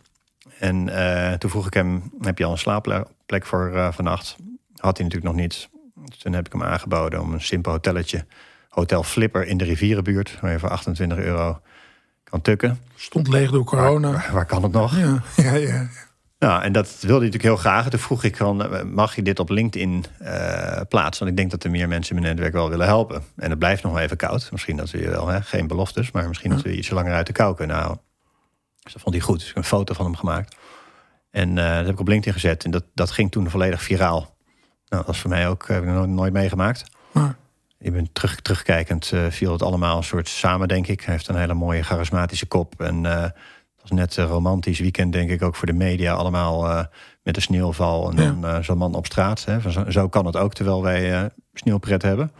En eh, toen vroeg ik hem, heb je al een slaapplek voor eh, vannacht? Had hij natuurlijk nog niet. Dus toen heb ik hem aangeboden om een simpel hotelletje. Hotel Flipper in de rivierenbuurt. Waar je voor 28 euro kan tukken. Stond leeg door corona. Waar, waar kan het nog? Ja, ja, ja. Nou, en dat wilde hij natuurlijk heel graag. Toen vroeg ik van, eh, mag je dit op LinkedIn uh, plaatsen? Want ik denk dat er meer mensen in mijn netwerk wel willen helpen. En het blijft nog wel even koud. Misschien dat we wel, hè, geen beloftes, maar misschien dat we iets langer uit de kou kunnen houden. Dus dat vond hij goed. Dus ik heb een foto van hem gemaakt. En uh, dat heb ik op LinkedIn gezet. En dat, dat ging toen volledig viraal. Nou, dat was voor mij ook, heb ik nooit, nooit meegemaakt. Ja. Ik ben terug, terugkijkend, uh, viel het allemaal een soort samen, denk ik. Hij heeft een hele mooie charismatische kop. En was net een romantisch weekend, denk ik, ook voor de media. Allemaal uh, met de sneeuwval en ja. dan zo'n man op straat. Hè. Van zo, zo, kan het ook, terwijl wij sneeuwpret hebben.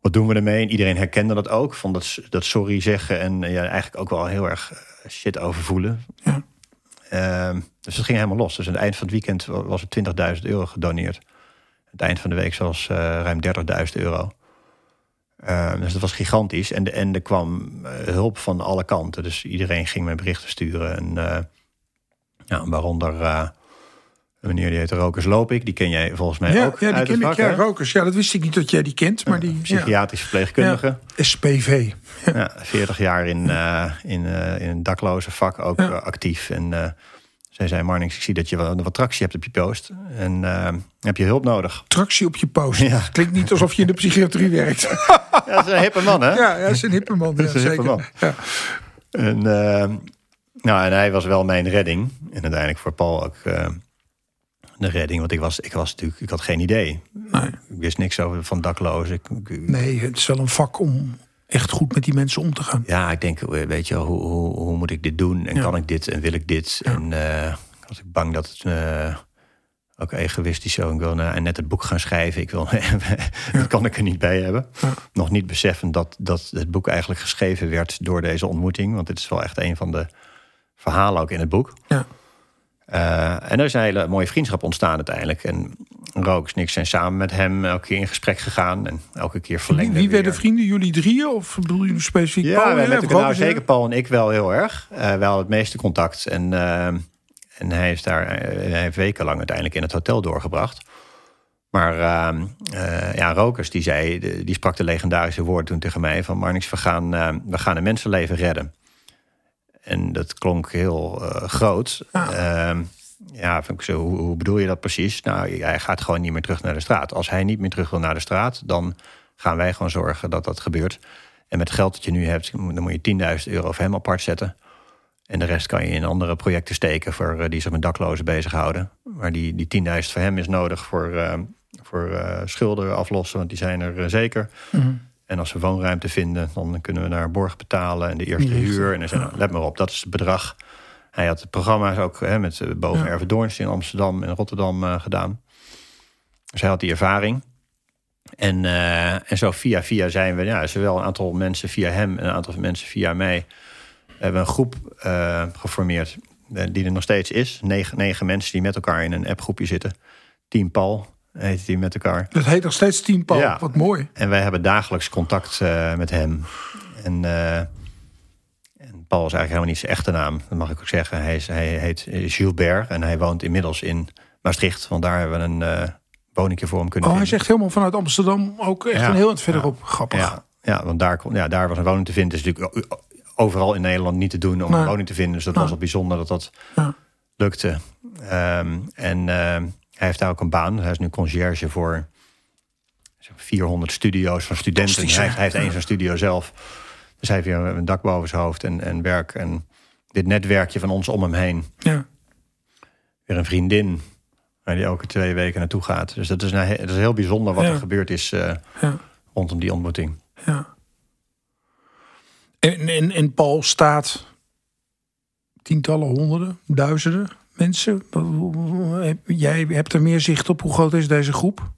Wat doen we ermee? En iedereen herkende dat ook. Van dat, dat sorry zeggen en ja, eigenlijk ook wel heel erg shit over voelen. Ja. Ehm, dus het ging helemaal los. Dus aan het eind van het weekend was het 20.000 euro gedoneerd. Het eind van de week zelfs uh, ruim 30.000 euro. Uh, dus dat was gigantisch. En, de, en er kwam uh, hulp van alle kanten. Dus iedereen ging me berichten sturen. En ja, waaronder meneer die heet Rokers Loop ik. Die ken jij volgens mij ja, ook Ja, die ken vak, ik. Ja, Rokers. Ja, dat wist ik niet dat jij die kent. Maar die, psychiatrisch verpleegkundige. Ja, SPV. Ja. 40 jaar in, in, in een dakloze vak ook actief. En zij zei, Marnix, ik zie dat je wat, wat tractie hebt op je post. En uh, heb je hulp nodig? Tractie op je post? Ja. Klinkt niet alsof je in de psychiatrie werkt. ja, dat is een hippe man, hè? Ja, dat is een hippe man. Ja, dat is een zeker. Man. Ja. En, uh, nou, en hij was wel mijn redding. En uiteindelijk voor Paul ook uh, de redding. Want ik was, ik was natuurlijk, ik had geen idee. Nee. Ik wist niks over van daklozen. Ik, ik, nee, het is wel een vak om echt goed met die mensen om te gaan. Ja, ik denk, weet je, hoe, hoe, hoe moet ik dit doen? En ja. kan ik dit en wil ik dit? Ja. En uh, was ik bang dat het uh, ook egoïstisch zo. Ik wil uh, net het boek gaan schrijven. Ik wil, dat kan ik er niet bij hebben. Nog niet beseffen dat, dat het boek eigenlijk geschreven werd door deze ontmoeting. Want dit is wel echt een van de verhalen ook in het boek. Ja. Uh, en er is een hele mooie vriendschap ontstaan uiteindelijk. En Rooks en ik zijn samen met hem elke keer in gesprek gegaan. En elke keer verlengde Wie, wie werden vrienden? Jullie drieën? Of bedoel je specifiek ja, Paul? Ja, met nou, zeker Paul en ik wel heel erg. Uh, wel het meeste contact. En, uh, en hij, is daar, hij heeft wekenlang uiteindelijk in het hotel doorgebracht. Maar uh, ja, Rokers die zei, die sprak de legendarische woord toen tegen mij van Marnix, we gaan, we gaan een mensenleven redden. En dat klonk heel groot. Ja. Ja, vind ik zo, hoe, hoe, bedoel je dat precies? Nou, hij gaat gewoon niet meer terug naar de straat. Als hij niet meer terug wil naar de straat, dan gaan wij gewoon zorgen dat dat gebeurt. En met het geld dat je nu hebt, dan moet je 10.000 euro voor hem apart zetten. En de rest kan je in andere projecten steken voor uh, die zich met daklozen bezighouden. Maar die, die 10.000 voor hem is nodig voor, uh, voor uh, schulden aflossen, want die zijn er zeker. Mhm. Mm -hmm. En als we woonruimte vinden, dan kunnen we naar borg betalen en de eerste huur. En dan let maar op, dat is het bedrag. Hij had programma's ook hè, met eh, boven Ja. In Amsterdam en Rotterdam eh, gedaan. Dus hij had die ervaring. En, eh, en zo via via zijn we, ja, zowel een aantal mensen via hem en een aantal mensen via mij, hebben een groep eh, geformeerd die er nog steeds is. Negen, negen mensen die met elkaar in een appgroepje zitten. Team Paul heet die met elkaar. Dat heet nog steeds Team Paul. Ja. Wat mooi. En wij hebben dagelijks contact uh, met hem. En, uh, en, Paul is eigenlijk helemaal niet zijn echte naam. Dat mag ik ook zeggen. Hij, is, hij heet Gilbert en hij woont inmiddels in Maastricht. Want daar hebben we een uh, woningje voor hem kunnen Oh, hij vinden. zegt helemaal vanuit Amsterdam ook echt Ja. een heel eind verderop. Grappig. Ja, ja, want daar, kon- ja, daar was een woning te vinden. Het is natuurlijk overal in Nederland niet te doen om Nee. een woning te vinden. Dus dat Nee. was wel bijzonder dat dat Ja. lukte. Um, en uh, hij heeft daar ook een baan. Hij is nu conciërge voor 400 studio's van studenten. Hij, hij heeft één studio zelf. Dus hij heeft weer een dak boven zijn hoofd en, en werk. En dit netwerkje van ons om hem heen. Ja. Weer een vriendin waar die elke twee weken naartoe gaat. Dus dat is, een, dat is heel bijzonder wat Ja. er gebeurd is uh, Ja. rondom die ontmoeting. Ja. En, en, en Paul staat tientallen, honderden, duizenden mensen. Jij hebt er meer zicht op. Hoe groot is deze groep?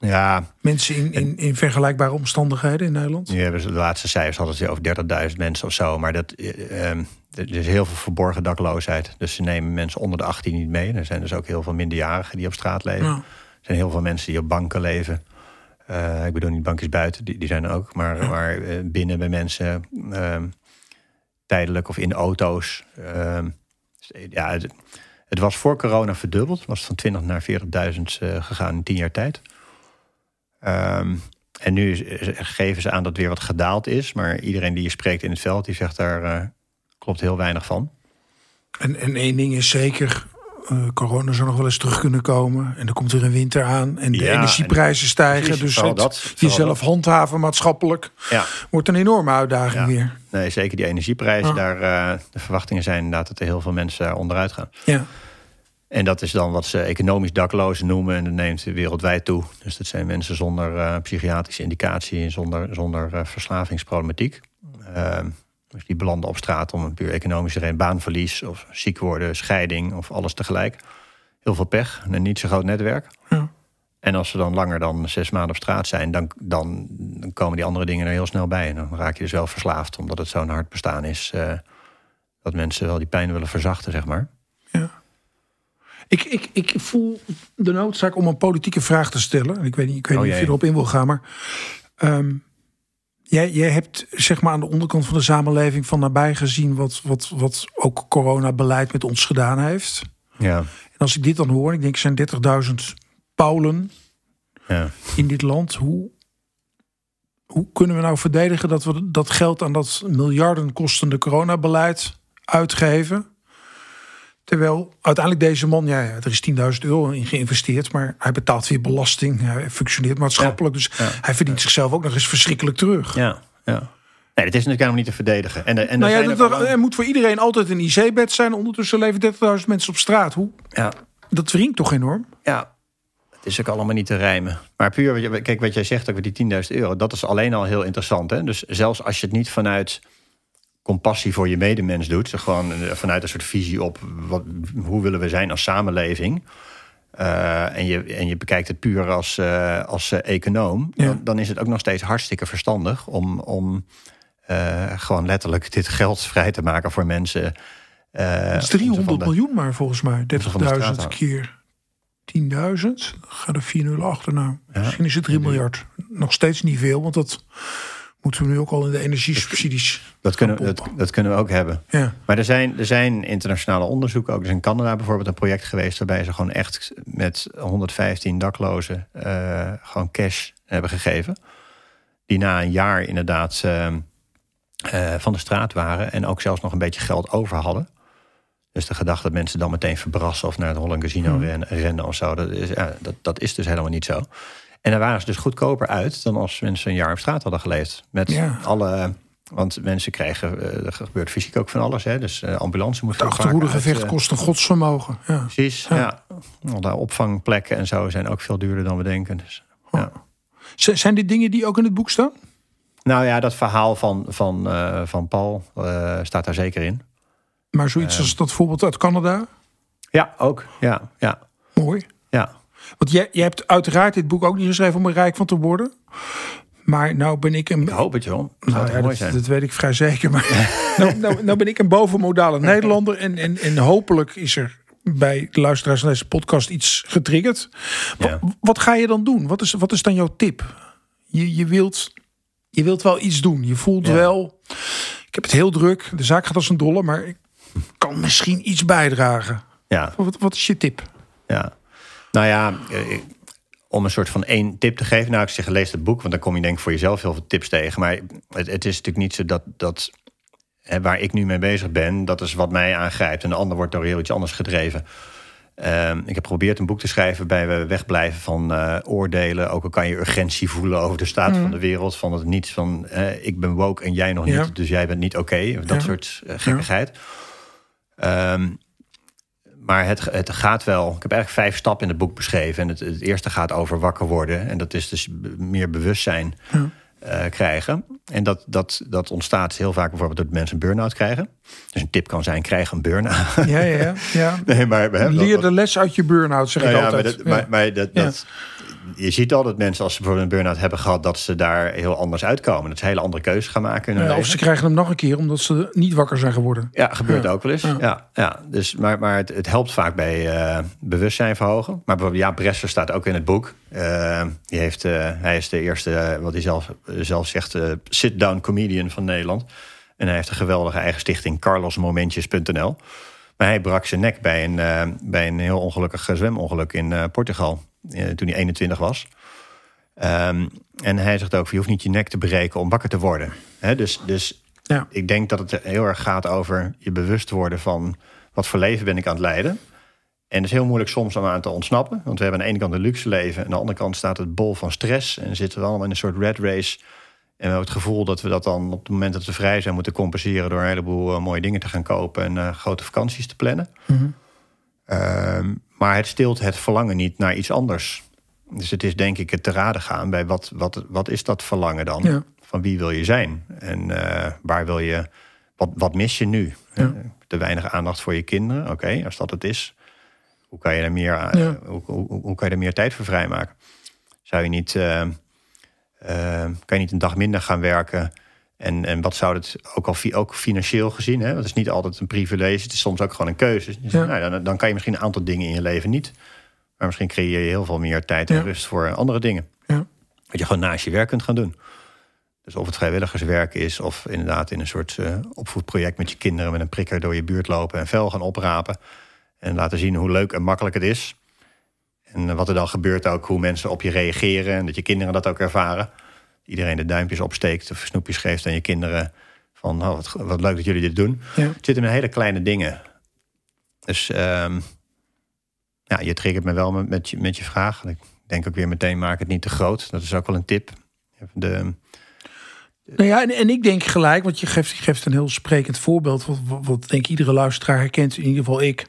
Ja, Mensen in, in, in vergelijkbare omstandigheden in Nederland? hebben ze de laatste cijfers hadden ze over 30.000 mensen of zo. Maar dat, eh, eh, er is heel veel verborgen dakloosheid. Dus ze nemen mensen onder de 18 niet mee. Er zijn dus ook heel veel minderjarigen die op straat leven. Ja. Er zijn heel veel mensen die op banken leven. Uh, ik bedoel niet bankjes buiten, die, die zijn er ook. Maar, maar uh, binnen bij mensen, uh, tijdelijk of in auto's. ja, het, het, was voor corona verdubbeld. Het was van 20 naar 40.000 uh, gegaan in 10 jaar tijd. Um, en nu geven ze aan dat weer wat gedaald is. Maar iedereen die je spreekt in het veld, die zegt daar uh, klopt heel weinig van. En, en één ding is zeker, uh, corona zou nog wel eens terug kunnen komen. En er komt weer een winter aan en de Ja, energieprijzen en- stijgen. precies, dus het dat, jezelf dat. handhaven maatschappelijk Ja, wordt een enorme uitdaging Ja. weer. nee, zeker die energieprijzen. Daar, eh, de verwachtingen zijn inderdaad dat er heel veel mensen onderuit gaan. Ja. En dat is dan wat ze economisch daklozen noemen. En dat neemt wereldwijd toe. Dus dat zijn mensen zonder eh, psychiatrische indicatie en zonder, zonder eh, verslavingsproblematiek. Ehm, dus die belanden op straat om een puur economische reden. Baanverlies of ziek worden, scheiding of alles tegelijk. Heel veel pech en een niet zo groot netwerk. Ja. En als ze dan langer dan zes maanden op straat zijn, dan, dan, dan komen die andere dingen er heel snel bij. En dan raak je dus wel verslaafd, omdat het zo'n hard bestaan is. eh, dat mensen wel die pijn willen verzachten, zeg maar. Ik, ik, ik voel de noodzaak om een politieke vraag te stellen. Ik weet niet, ik weet Oh, niet of je erop in wil gaan, maar ehm, jij, jij hebt zeg maar aan de onderkant van de samenleving van nabij gezien wat, wat, wat ook coronabeleid met ons gedaan heeft. Ja, En als ik dit dan hoor, ik denk er zijn 30.000 Paulen ja. in dit land. Hoe, hoe kunnen we nou verdedigen dat we dat geld aan dat miljarden kostende coronabeleid uitgeven? Terwijl uiteindelijk deze man, ja, er is 10.000 euro in geïnvesteerd, maar hij betaalt weer belasting. Hij functioneert maatschappelijk, dus Ja. hij verdient zichzelf ook nog eens verschrikkelijk terug. Ja, ja. Nee, het is natuurlijk helemaal niet te verdedigen. En, en nou er zijn dat, er, moet voor iedereen altijd een IC-bed zijn. Ondertussen leven 30.000 mensen op straat. Hoe, ja, dat wringt toch enorm? ja, het is ook allemaal niet te rijmen. Maar puur, kijk wat jij zegt ook met die 10.000 euro, dat is alleen al heel interessant. Hè? Dus zelfs als je het niet vanuit compassie voor je medemens doet, gewoon eh, vanuit een soort visie op wat, hoe willen we zijn als samenleving. eh, en, je, en je bekijkt het puur als, eh, als econoom, Ja. dan, dan is het ook nog steeds hartstikke verstandig om, om gewoon letterlijk dit geld vrij te maken voor mensen. Het is om ze 300 van de- miljoen maar volgens mij. ze van de straat 30.000 houden. keer 10.000. Dan Ga er 4 achter. Nou, Ja. misschien is het 3 miljard. Nog steeds niet veel, want dat moeten we nu ook al in de energiesubsidies. Dat kunnen, we- dat, kunnen we ook hebben. Ja. Maar er zijn, er zijn internationale onderzoeken. Ook er is in Canada bijvoorbeeld een project geweest... waarbij ze gewoon echt met 115 daklozen eh, gewoon cash hebben gegeven. Die na een jaar inderdaad eh, eh, van de straat waren... en ook zelfs nog een beetje geld over hadden. Dus de gedachte dat mensen dan meteen verbrassen... of naar het Holland Casino Hmm. rennen, rennen of zo... Dat is, ja, dat, dat is dus helemaal niet zo. En daar waren ze dus goedkoper uit... dan als mensen een jaar op straat hadden geleefd. Met Ja. alle... Want mensen krijgen, eh, er gebeurt fysiek ook van alles. Hè? Dus eh, ambulance moet Het achterhoedegevecht eh, kost een godsvermogen. Ja. Precies, ja. Al daar opvangplekken en zo zijn ook veel duurder dan we denken. Dus, ja. Z- Zijn dit dingen die ook in het boek staan? Nou ja, dat verhaal van, van, van Paul staat daar zeker in. Maar zoiets als dat voorbeeld uit Canada? Ja, ook. Ja, ja, Mooi. ja. Want jij, jij hebt uiteraard dit boek ook niet geschreven om er rijk van te worden. Maar nou ben ik een... Ik hoop het, zou Nou ja, dat, weet ik vrij zeker. Maar nou, nou, nou ben ik een bovenmodale Nederlander. En, en, en hopelijk is er bij de luisteraars van deze podcast iets getriggerd. Ja. Wat, ga je dan doen? Wat is, wat is dan jouw tip? Je, je, wilt, je wilt wel iets doen. Je voelt wel... Ik heb het heel druk. De zaak gaat als een dolle. Maar ik kan misschien iets bijdragen. Ja, Wat, wat is je tip? ja. Nou ja, eh, om een soort van één tip te geven. Nou, ik zeg, lees het boek, want dan kom je denk ik voor jezelf heel veel tips tegen. Maar het, het is natuurlijk niet zo dat, dat hè, waar ik nu mee bezig ben, dat is wat mij aangrijpt. En de ander wordt door heel iets anders gedreven. Ehm, ik heb geprobeerd een boek te schrijven waarbij we wegblijven van eh, oordelen. Ook al kan je urgentie voelen over de staat van de wereld. Van het niet van ik ben woke en jij nog Ja. niet, dus jij bent niet oké. Dat Ja. soort eh, gekkigheid. Ehm, maar het, het gaat wel. Ik heb eigenlijk vijf stappen in het boek beschreven. En het, het eerste gaat over wakker worden. En dat is dus meer bewustzijn Ja. eh, krijgen. En dat, dat, dat ontstaat heel vaak bijvoorbeeld dat mensen een burn-out krijgen. Dus een tip kan zijn, krijg een burn-out. Ja, ja, ja. nee, maar, hè, Leer de les uit je burn-out, zeg nou ik ja, altijd. Maar, dat, Ja. maar, maar dat, dat, je ziet al dat mensen als ze bijvoorbeeld een burn-out hebben gehad... dat ze daar heel anders uitkomen. Dat ze hele andere keuzes gaan maken Ja, of ze krijgen hem nog een keer omdat ze niet wakker zijn geworden. Ja, gebeurt Ja. ook wel eens. Ja. Ja. Ja, Dus, maar maar het, het helpt vaak bij eh, bewustzijn verhogen. Maar bijvoorbeeld, ja, Bresser staat ook in het boek. Eh, die heeft, eh, hij is de eerste, wat hij zelf, zelf zegt, sit-down comedian van Nederland. En hij heeft een geweldige eigen stichting, carlosmomentjes.nl. Maar hij brak zijn nek bij een, bij een heel ongelukkig zwemongeluk in Portugal. Eh, toen hij 21 was. Ehm, en hij zegt ook, je hoeft niet je nek te breken om wakker te worden. Dus, dus Ja. ik denk dat het heel erg gaat over je bewust worden van wat voor leven ben ik aan het leiden? En het is heel moeilijk soms om aan te ontsnappen. Want we hebben aan de ene kant een luxe leven. En aan de andere kant staat het bol van stress. En zitten we allemaal in een soort red race. En we hebben het gevoel dat we dat dan op het moment dat we vrij zijn... moeten compenseren door een heleboel uh, mooie dingen te gaan kopen... en uh, grote vakanties te plannen. Mm -hmm. Maar het stilt het verlangen niet naar iets anders. Dus het is denk ik het te raden gaan bij wat, wat, wat is dat verlangen dan? Ja. Van wie wil je zijn? En uh, waar wil je... Wat, wat mis je nu? Ja. Te weinig aandacht voor je kinderen? Oké, okay, als dat het is... Hoe kan je er meer, ja. hoe, hoe, hoe, kan je er meer tijd voor vrijmaken? Zou je niet, uh, kan je niet een dag minder gaan werken? En, en wat zou het ook al ook financieel gezien? Hè? Want het is niet altijd een privilege, het is soms ook gewoon een keuze. Dus, ja. nou, dan, dan kan je misschien een aantal dingen in je leven niet. Maar misschien creëer je heel veel meer tijd en ja. rust voor andere dingen. Ja. Wat je gewoon naast je werk kunt gaan doen. Dus of het vrijwilligerswerk is, of inderdaad in een soort uh, opvoedproject met je kinderen met een prikker door je buurt lopen en vel gaan oprapen. En laten zien hoe leuk en makkelijk het is. En wat er dan gebeurt ook, hoe mensen op je reageren. En dat je kinderen dat ook ervaren. Iedereen de duimpjes opsteekt of snoepjes geeft aan je kinderen. Van, oh, wat, wat leuk dat jullie dit doen. Ja. Het zit in hele kleine dingen. Dus um, ja, je triggert me wel met, met, je, met je vraag. Ik denk ook weer meteen, maak het niet te groot. Dat is ook wel een tip. De, nou ja, en, en ik denk gelijk, want je geeft, je geeft een heel sprekend voorbeeld. Wat, wat, wat denk ik iedere luisteraar herkent, in ieder geval ik.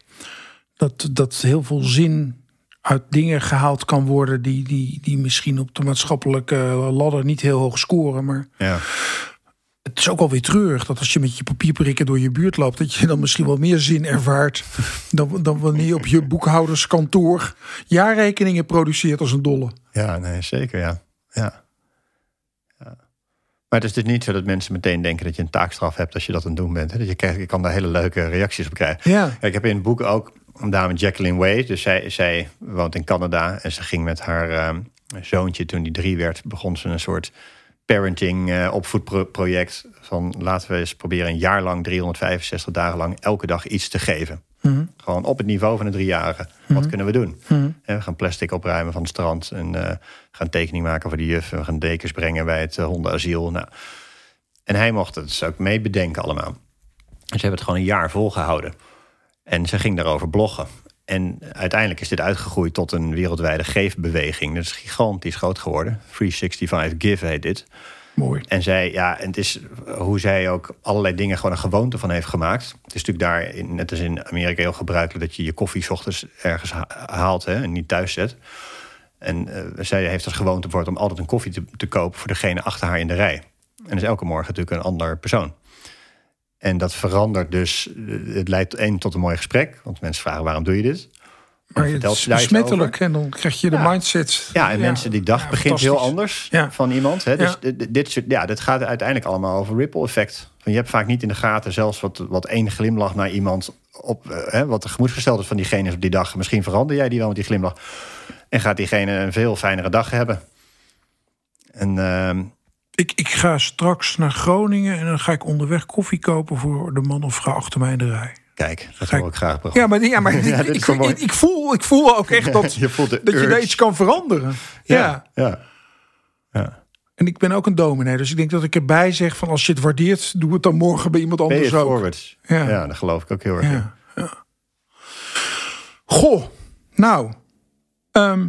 Dat, dat heel veel zin uit dingen gehaald kan worden die, die, die misschien op de maatschappelijke ladder niet heel hoog scoren. Maar ja. het is ook alweer treurig dat als je met je papierprikken door je buurt loopt, dat je dan misschien wel meer zin ervaart dan, dan wanneer je op je boekhouderskantoor jaarrekeningen produceert als een dolle. Ja, nee, zeker ja. ja. Maar het is dus niet zo dat mensen meteen denken dat je een taakstraf hebt als je dat aan het doen bent. Dat je, krijgt, je kan daar hele leuke reacties op krijgen. Ja. Ik heb in het boek ook een dame, Jacqueline Way. Dus zij, zij woont in Canada en ze ging met haar uh, zoontje, toen die drie werd, begon ze een soort parenting uh, opvoedproject. Van laten we eens proberen een jaar lang, 365 dagen lang, elke dag iets te geven. Mm -hmm. Gewoon op het niveau van een driejarige. Mm -hmm. Wat kunnen we doen? Mm -hmm. We gaan plastic opruimen van het strand. En uh, gaan tekening maken voor de juf. We gaan dekens brengen bij het uh, hondenasiel. Nou. En hij mocht het dus ook mee bedenken allemaal. En ze hebben het gewoon een jaar volgehouden. En ze ging daarover bloggen. En uiteindelijk is dit uitgegroeid tot een wereldwijde geefbeweging. Dat is gigantisch groot geworden. 365 Give heet dit. Mooi. En zij, ja, en het is hoe zij ook allerlei dingen gewoon een gewoonte van heeft gemaakt. Het is natuurlijk daar, net als in Amerika, heel gebruikelijk dat je je koffie 's ochtends ergens haalt hè, en niet thuis zet. En uh, zij heeft als gewoonte voor om altijd een koffie te, te kopen voor degene achter haar in de rij. En dat is elke morgen natuurlijk een ander persoon. En dat verandert dus. Het leidt één tot een mooi gesprek. Want mensen vragen waarom doe je dit? Maar het is besmettelijk en dan krijg je de ja. mindset. Ja, en ja. mensen die dag Ja, begint heel anders van iemand. Hè? Dus Ja. dit, dit, soort- ja, dit gaat uiteindelijk allemaal over ripple effect. Van je hebt vaak niet in de gaten zelfs wat, wat één glimlach naar iemand op eh, hè, wat de gemoedsgesteld is van diegene is op die dag. Misschien verander jij die wel met die glimlach. En gaat diegene een veel fijnere dag hebben. En ehm, Ik, ik ga straks naar Groningen en dan ga ik onderweg koffie kopen voor de man of vrouw achter mij in de rij. kijk, dat Ga ik- graag. Ja, maar, ja, maar Ja, ik, ik, ik, voel, ik voel ook echt dat, je voelt dat je daar iets kan veranderen. Ja. Ja. ja. En ik ben ook een dominee, dus ik denk dat ik erbij zeg van als je het waardeert, doe het dan morgen bij iemand anders ook. forwards? Ja. Ja. dat geloof ik ook heel erg. ja. Goh, nou, ehm,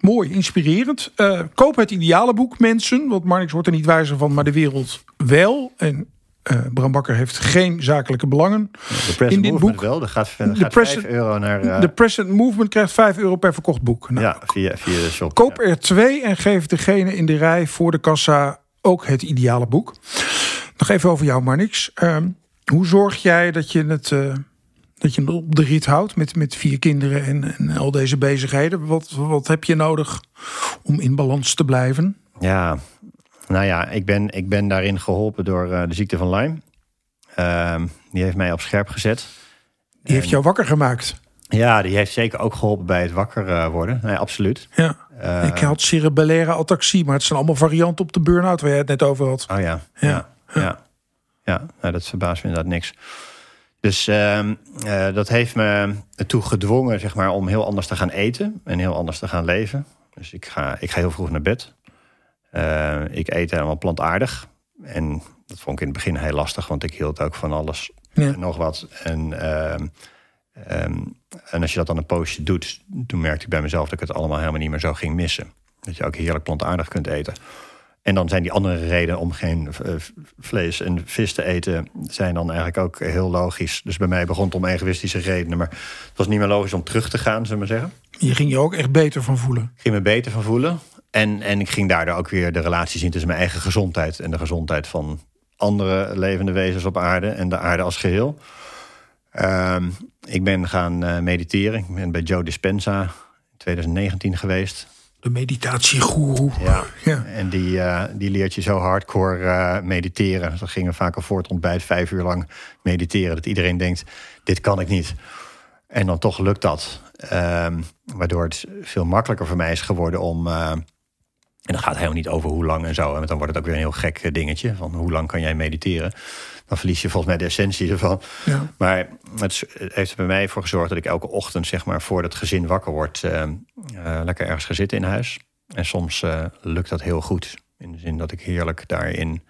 mooi, inspirerend. Eh, koop het ideale boek, mensen. Want Marnix wordt er niet wijzer van, maar de wereld wel. En eh, Bram Bakker heeft geen zakelijke belangen. De present In dit movement boek- wel. Gaat, De gaat present- 5 euro naar... eh, De Present Movement krijgt 5 euro per verkocht boek. Nou, ja, via, via de shop. Koop Ja. er twee en geef degene in de rij voor de kassa ook het ideale boek. Nog even over jou, Marnix. Ehm, hoe zorg jij dat je het, dat je op de rit houdt met, met vier kinderen en, en al deze bezigheden? Wat, wat heb je nodig om in balans te blijven? Ja, nou ja, ik ben, ik ben daarin geholpen door eh, de ziekte van Lyme. Ehm, die heeft mij op scherp gezet. Die heeft jou wakker gemaakt. Ja, die heeft zeker ook geholpen bij het wakker eh, worden. Nee, absoluut. Ja. Eh, ik had cerebellaire ataxie, maar het zijn allemaal varianten op de burn-out waar jij het net over had. Oh ja, Ja. ja, ja. ja. nou, dat verbaast me inderdaad niks. Dus ehm, eh, dat heeft me ertoe gedwongen, zeg maar, om heel anders te gaan eten en heel anders te gaan leven. Dus ik ga, ik ga heel vroeg naar bed. Eh, ik eet helemaal plantaardig. En dat vond ik in het begin heel lastig, want ik hield ook van alles Ja. en nog wat. En ehm, Ehm, en als je dat dan een poosje doet, toen merkte ik bij mezelf dat ik het allemaal helemaal niet meer zo ging missen. Dat je ook heerlijk plantaardig kunt eten. En dan zijn die andere redenen om geen eh, vlees en vis te eten, zijn dan eigenlijk ook heel logisch. Dus bij mij begon het om egoïstische redenen. Maar het was niet meer logisch om terug te gaan, zullen we zeggen. Je ging je ook echt beter van voelen? Ik ging me beter van voelen. En, en ik ging daardoor ook weer de relatie zien tussen mijn eigen gezondheid en de gezondheid van andere levende wezens op aarde en de aarde als geheel. Ehm, ik ben gaan uh, mediteren. Ik ben bij Joe Dispenza in 2019 geweest. De meditatiegoeroe. Ja. ja. En die, uh, die leert je zo hardcore uh, mediteren. Dan gingen vaak al voor het ontbijt vijf uur lang mediteren. Dat iedereen denkt, dit kan ik niet. En dan toch lukt dat. Um, waardoor het veel makkelijker voor mij is geworden om en dat gaat helemaal niet over hoe lang en zo. En dan wordt het ook weer een heel gek eh, dingetje. Van hoe lang kan jij mediteren? Dan verlies je volgens mij de essentie ervan. Ja. Maar het heeft er bij mij voor gezorgd dat ik elke ochtend, zeg maar, voor het gezin wakker word, uh, uh, lekker ergens ga zitten in huis. En soms uh, lukt dat heel goed. In de zin dat ik heerlijk daarin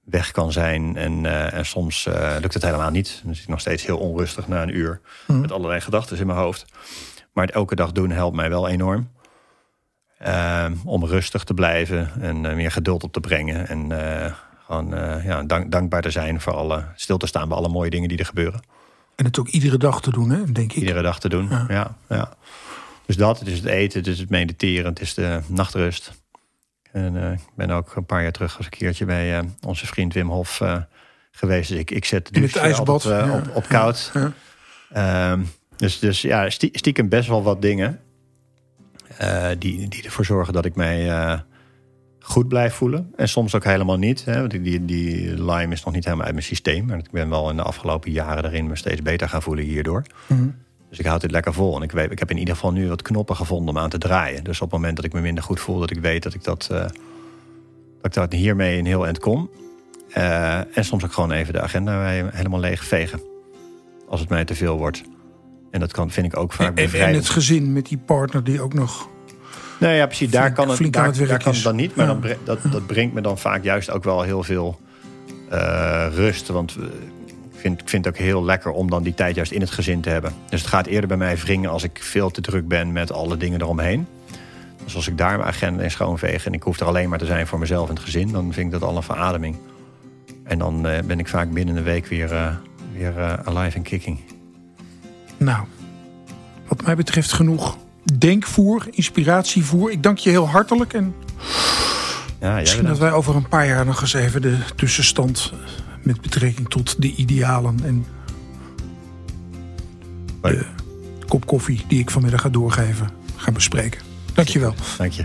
weg kan zijn. En, en soms lukt het helemaal niet. Dan zit ik nog steeds heel onrustig na een uur. Mm. Met allerlei gedachten in mijn hoofd. Maar het elke dag doen helpt mij wel enorm. Uh, om rustig te blijven en meer geduld op te brengen. En gewoon ja, dank, dankbaar te zijn voor alle, stil te staan bij alle mooie dingen die er gebeuren. En het ook iedere dag te doen, hè, denk ik. Iedere dag te doen, ja. ja, Dus dat, het is het eten, het is het mediteren, het is de nachtrust. En ik ben ook een paar jaar terug als een keertje bij onze vriend Wim Hof geweest. Dus ik, ik zet de ijsbad op, op, koud. Um, dus, dus ja, stiekem best wel wat dingen. Die, die ervoor zorgen dat ik mij goed blijf voelen. En soms ook helemaal niet. Hè, want die, die lime is nog niet helemaal uit mijn systeem. Maar ik ben wel in de afgelopen jaren daarin me steeds beter gaan voelen hierdoor. Mm -hmm. Dus ik houd dit lekker vol. En ik, weet, ik heb in ieder geval nu wat knoppen gevonden om aan te draaien. Dus op het moment dat ik me minder goed voel, dat ik weet dat ik dat, uh, dat, ik dat hiermee een heel eind kom. en soms ook gewoon even de agenda helemaal leeg vegen. Als het mij te veel wordt. En dat kan, vind ik ook vaak En, en het gezin met die partner die ook nog... Nou ja, precies. Daar kan het, daar, daar kan het dan niet. Maar ja. dan, dat, dat brengt me dan vaak juist ook wel heel veel uh, rust. Want ik vind, ik vind het ook heel lekker om dan die tijd juist in het gezin te hebben. Dus het gaat eerder bij mij wringen als ik veel te druk ben met alle dingen eromheen. Dus als ik daar mijn agenda in schoonveeg en ik hoef er alleen maar te zijn voor mezelf en het gezin, dan vind ik dat al een verademing. En dan uh, ben ik vaak binnen een week weer, uh, weer alive en kicking. Nou, wat mij betreft genoeg denkvoer, inspiratievoer. Ik dank je heel hartelijk. En ja, misschien dat wij over een paar jaar nog eens even de tussenstand met betrekking tot de idealen en de kop koffie die ik vanmiddag ga doorgeven gaan bespreken. Dank je wel. Dank je.